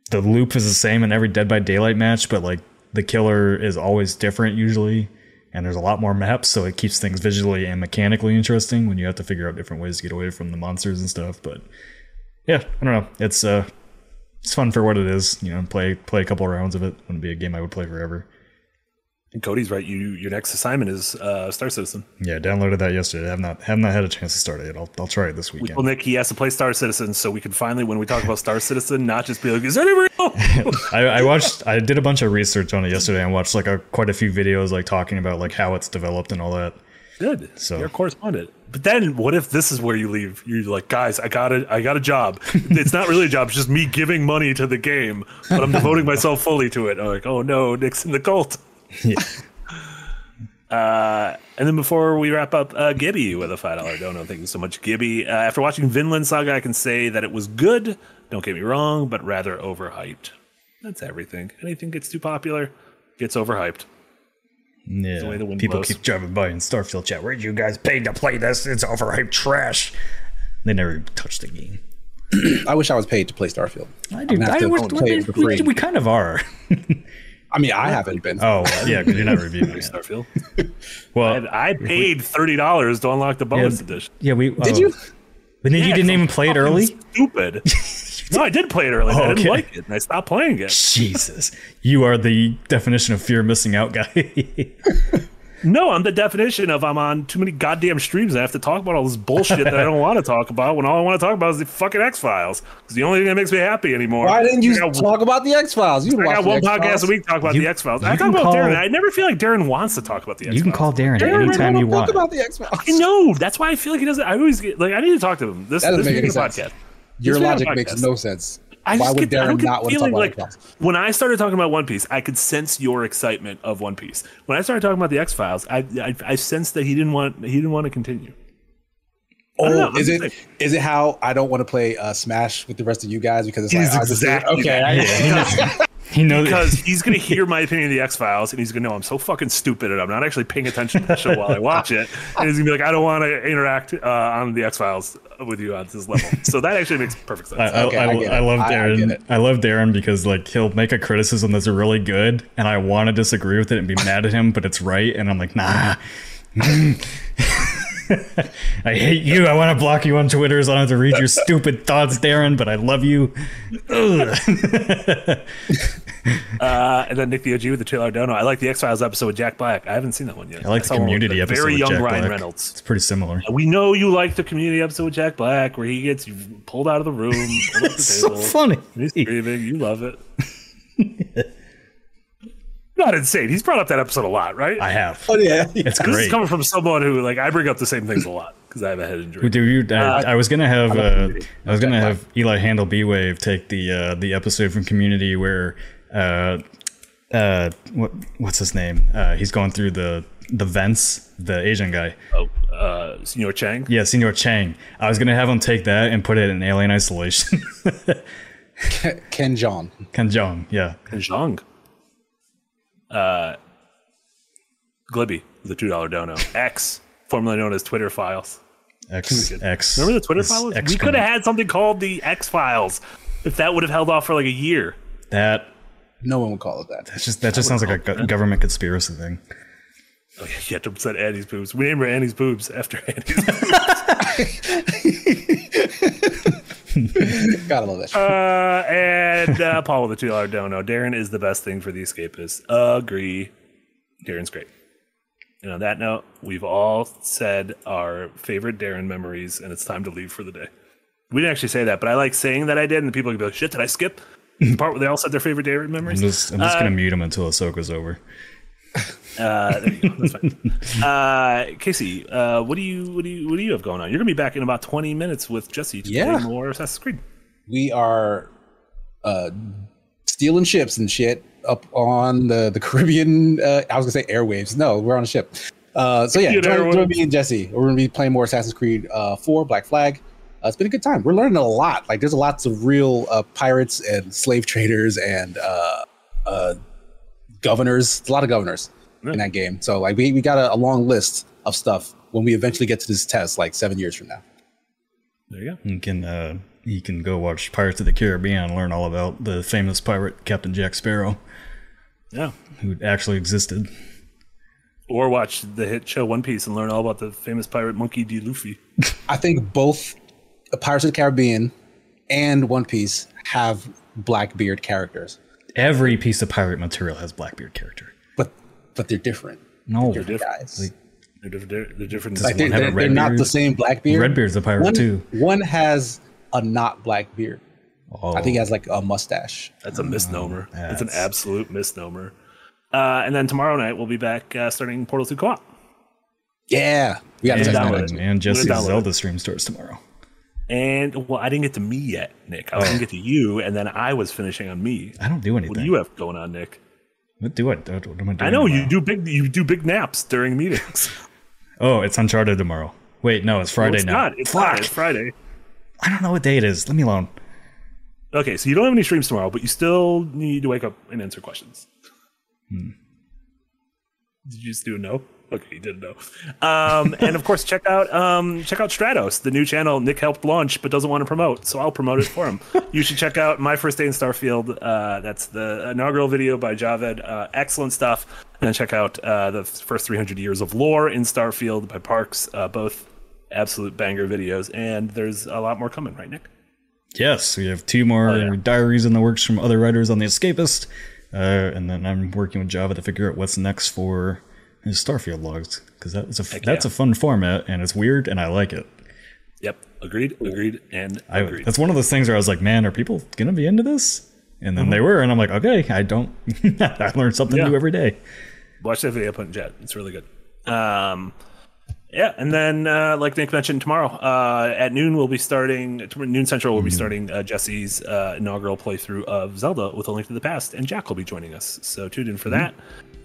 the loop is the same in every Dead by Daylight match, but like the killer is always different usually, and there's a lot more maps, so it keeps things visually and mechanically interesting when you have to figure out different ways to get away from the monsters and stuff. But yeah, I don't know. It's uh, it's fun for what it is. You know, play play a couple rounds of it. Wouldn't be a game I would play forever. And Cody's right. You your next assignment is uh, Star Citizen. Yeah, downloaded that yesterday. I've not have not had a chance to start it yet. I'll I'll try it this weekend. Well, Nick, he has to play Star Citizen, so we can finally, when we talk about Star Citizen, not just be like, "Is that real?" I, I watched. I did a bunch of research on it yesterday and watched like a, quite a few videos like talking about like how it's developed and all that. Good. So- you're a correspondent. But then, what if this is where you leave? You're like, guys, I got a, I got a job. it's not really a job; it's just me giving money to the game, but I'm devoting myself fully to it. I'm like, oh no, Nick's in the cult. Yeah. Uh, and then before we wrap up, uh, Gibby with a five dollar dono. Thank you so much, Gibby. Uh, after watching Vinland Saga, I can say that it was good. Don't get me wrong, but rather overhyped. That's everything. Anything gets too popular, gets overhyped. Yeah, way the wind people blows. keep driving by in Starfield chat. Where'd you guys paid to play this? It's overhyped trash. They never even touched the game. I wish I was paid to play Starfield. I I'm do. gonna have I to wish play it we, we kind of are. I mean, I haven't been. Oh yeah, because you're not reviewing it. Starfield. Well, I, I paid thirty dollars to unlock the bonus Yeah. edition. yeah, we Did oh. you? But then you didn't even play it fucking early. Stupid. no, I did play it early. but I Oh, didn't like it, and I stopped playing it. Jesus, you are the definition of fear missing out guy. No, I'm the definition of I'm on too many goddamn streams. and I have to talk about all this bullshit that I don't want to talk about. When all I want to talk about is the fucking X Files. It's the only thing that makes me happy anymore. Why didn't you got, talk about the X Files? You I got one podcast a week talk about You- the X Files. I talk about call- Darren. I never feel like Darren wants to talk about the X Files. you can call Darren Darren, anytime you Talk want. about the X Files. No. That's why I feel like he doesn't. I always get like I need to talk to him. This, That doesn't this make any sense. podcast. Your This logic makes no sense. I Why just would get, Darren the want to talk about like X Files? when I started talking about One Piece, I could sense your excitement of One Piece. When I started talking about the X Files, I, I I sensed that he didn't want he didn't want to continue. Oh, is it is it how I don't want to play uh, Smash with the rest of you guys because it's like exactly okay. Yeah, he knows. because he's going to hear my opinion of the X Files and he's going to know I'm so fucking stupid and I'm not actually paying attention to the show while I watch it. And he's going to be like, I don't want to interact uh, on the X Files with you on this level. So that actually makes perfect sense. I, I, Okay, I, I get I love I- I Darren. I, love Darren because like he'll make a criticism that's really good, and I want to disagree with it and be mad at him, but it's right, and I'm like, nah. I hate you. I want to block you on Twitter so I don't have to read your stupid thoughts, Darren. But I love you. Uh, and then Nick the OG with the Taylor Dono. I like the X Files episode with Jack Black. I haven't seen that one yet. I like the saw with Community episode Very with young Jack Ryan Black. Reynolds. It's pretty similar. We know you like the Community episode with Jack Black where he gets pulled out of the room, up the It's so funny. He's screaming. You love it. Not insane. He's brought up that episode a lot, right? I have. Oh yeah. It's great. This is coming from someone who, like, I bring up the same things a lot because I have a head injury. Dude, you, I, I was gonna have uh, I was gonna have Eli Handle B Wave take the uh, the episode from Community where uh, uh, what what's his name? Uh, he's going through the the vents, the Asian guy. Oh, uh, Senor Chang. Yeah, Senor Chang. I was gonna have him take that and put it in Alien Isolation. Ken Jeong. Ken Jeong. yeah. Ken Jeong. Uh, Glibby, the $2 dono. X, formerly known as Twitter Files. X X. Remember the Twitter is Files? We could have had something called the X Files if that would have held off for like a year. that. No one would call it that. That's just that just sounds like a go- government conspiracy thing. Oh, yeah, you have to upset Annie's boobs. We named her Annie's boobs after Annie's boobs. Gotta love that. shit. Uh, and uh, Paul with the $2 dono. Darren is the best thing for the escapists. Agree. Darren's great. And on that note, we've all said our favorite Darren memories, and it's time to leave for the day. We didn't actually say that, but I like saying that I did, and the people can be like, shit, did I skip? the part where they all said their favorite Darren I'm memories? just I'm just gonna mute them until Ahsoka's over. Uh, there you go. That's fine. Uh, Casey, uh, what do you what do you what do you have going on? You're gonna be back in about 20 minutes with Jesse to Yeah. play more Assassin's Creed. We are uh, stealing ships and shit up on the the Caribbean. Uh, I was gonna say airwaves. No, we're on a ship. Uh, so yeah, Caribbean join, join me and Jesse. We're gonna be playing more Assassin's Creed uh, 4 Black Flag. Uh, it's been a good time. We're learning a lot. Like there's lots of real uh, pirates and slave traders and uh, uh, governors. A lot of governors in that game. So like we, we got a, a long list of stuff when we eventually get to this test, like seven years from now. There you go. You can uh, you can go watch Pirates of the Caribbean and learn all about the famous pirate Captain Jack Sparrow, Yeah. who actually existed. Or watch the hit show One Piece and learn all about the famous pirate Monkey D. Luffy. I think both Pirates of the Caribbean and One Piece have Blackbeard characters, Every piece of pirate material has Blackbeard character. but but they're different. No, They're different. Guys, They're different. They're different. like they're, have a they're, they're not the same Blackbeard. Redbeard's a pirate one, too. One has a not black beard. Oh, I think he has like a mustache. That's a misnomer. It's an that's- absolute misnomer. Uh, and then tomorrow night we'll be back uh, starting Portal 2 co-op. Yeah, we got to and, test download that. it. and Jesse's download it. Zelda stream starts tomorrow. And well, I didn't get to me yet, Nick. I was gonna get to you, and then I was finishing on me. I don't do anything. What do you have going on, Nick? What do I? What am I doing I know you do big you do big naps during meetings. Oh, it's Uncharted tomorrow. Wait, no, it's Friday it's now. not. It's Fuck. not. It's Friday. I don't know what day it is. Let me alone. Okay, so you don't have any streams tomorrow, but you still need to wake up and answer questions. Hmm. Did you just do a no? Okay, you didn't know. Um, and of course, check out um, check out Stratos, the new channel Nick helped launch but doesn't want to promote, so I'll promote it for him. you should check out My First Day in Starfield. Uh, that's the inaugural video by Javed. Uh, excellent stuff. And then check out uh, the first 300 years of lore in Starfield by Parks. Uh, both absolute banger videos, and there's a lot more coming, right, Nick? Yes, we have two more Oh, yeah. diaries in the works from other writers on The Escapist, uh, and then I'm working with Java to figure out what's next for his Starfield logs because that's a that's yeah. a fun format and it's weird and I like it. Yep, agreed, agreed, and I, agreed. that's one of those things where I was like, man, are people gonna be into this? And then they were, and I'm like, okay, I don't. I learn something Yeah. new every day. watch that video put in chat. It's really good. Um, yeah, and then uh, like Nick mentioned, tomorrow uh, at noon we'll be starting. Noon Central we'll be starting uh, Jesse's uh, inaugural playthrough of Zelda with a link to the past, and Jack will be joining us. So tune in for that.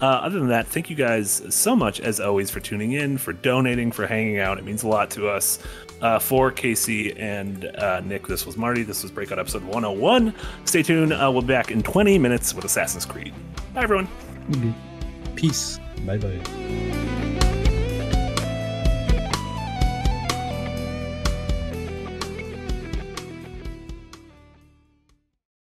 Uh, other than that, thank you guys so much as always for tuning in, for donating, for hanging out. It means a lot to us. Uh, for Casey and uh, Nick, this was Marty. This was Breakout episode 101. Stay tuned. Uh, we'll be back in 20 minutes with Assassin's Creed. Bye, everyone. Peace. Bye bye.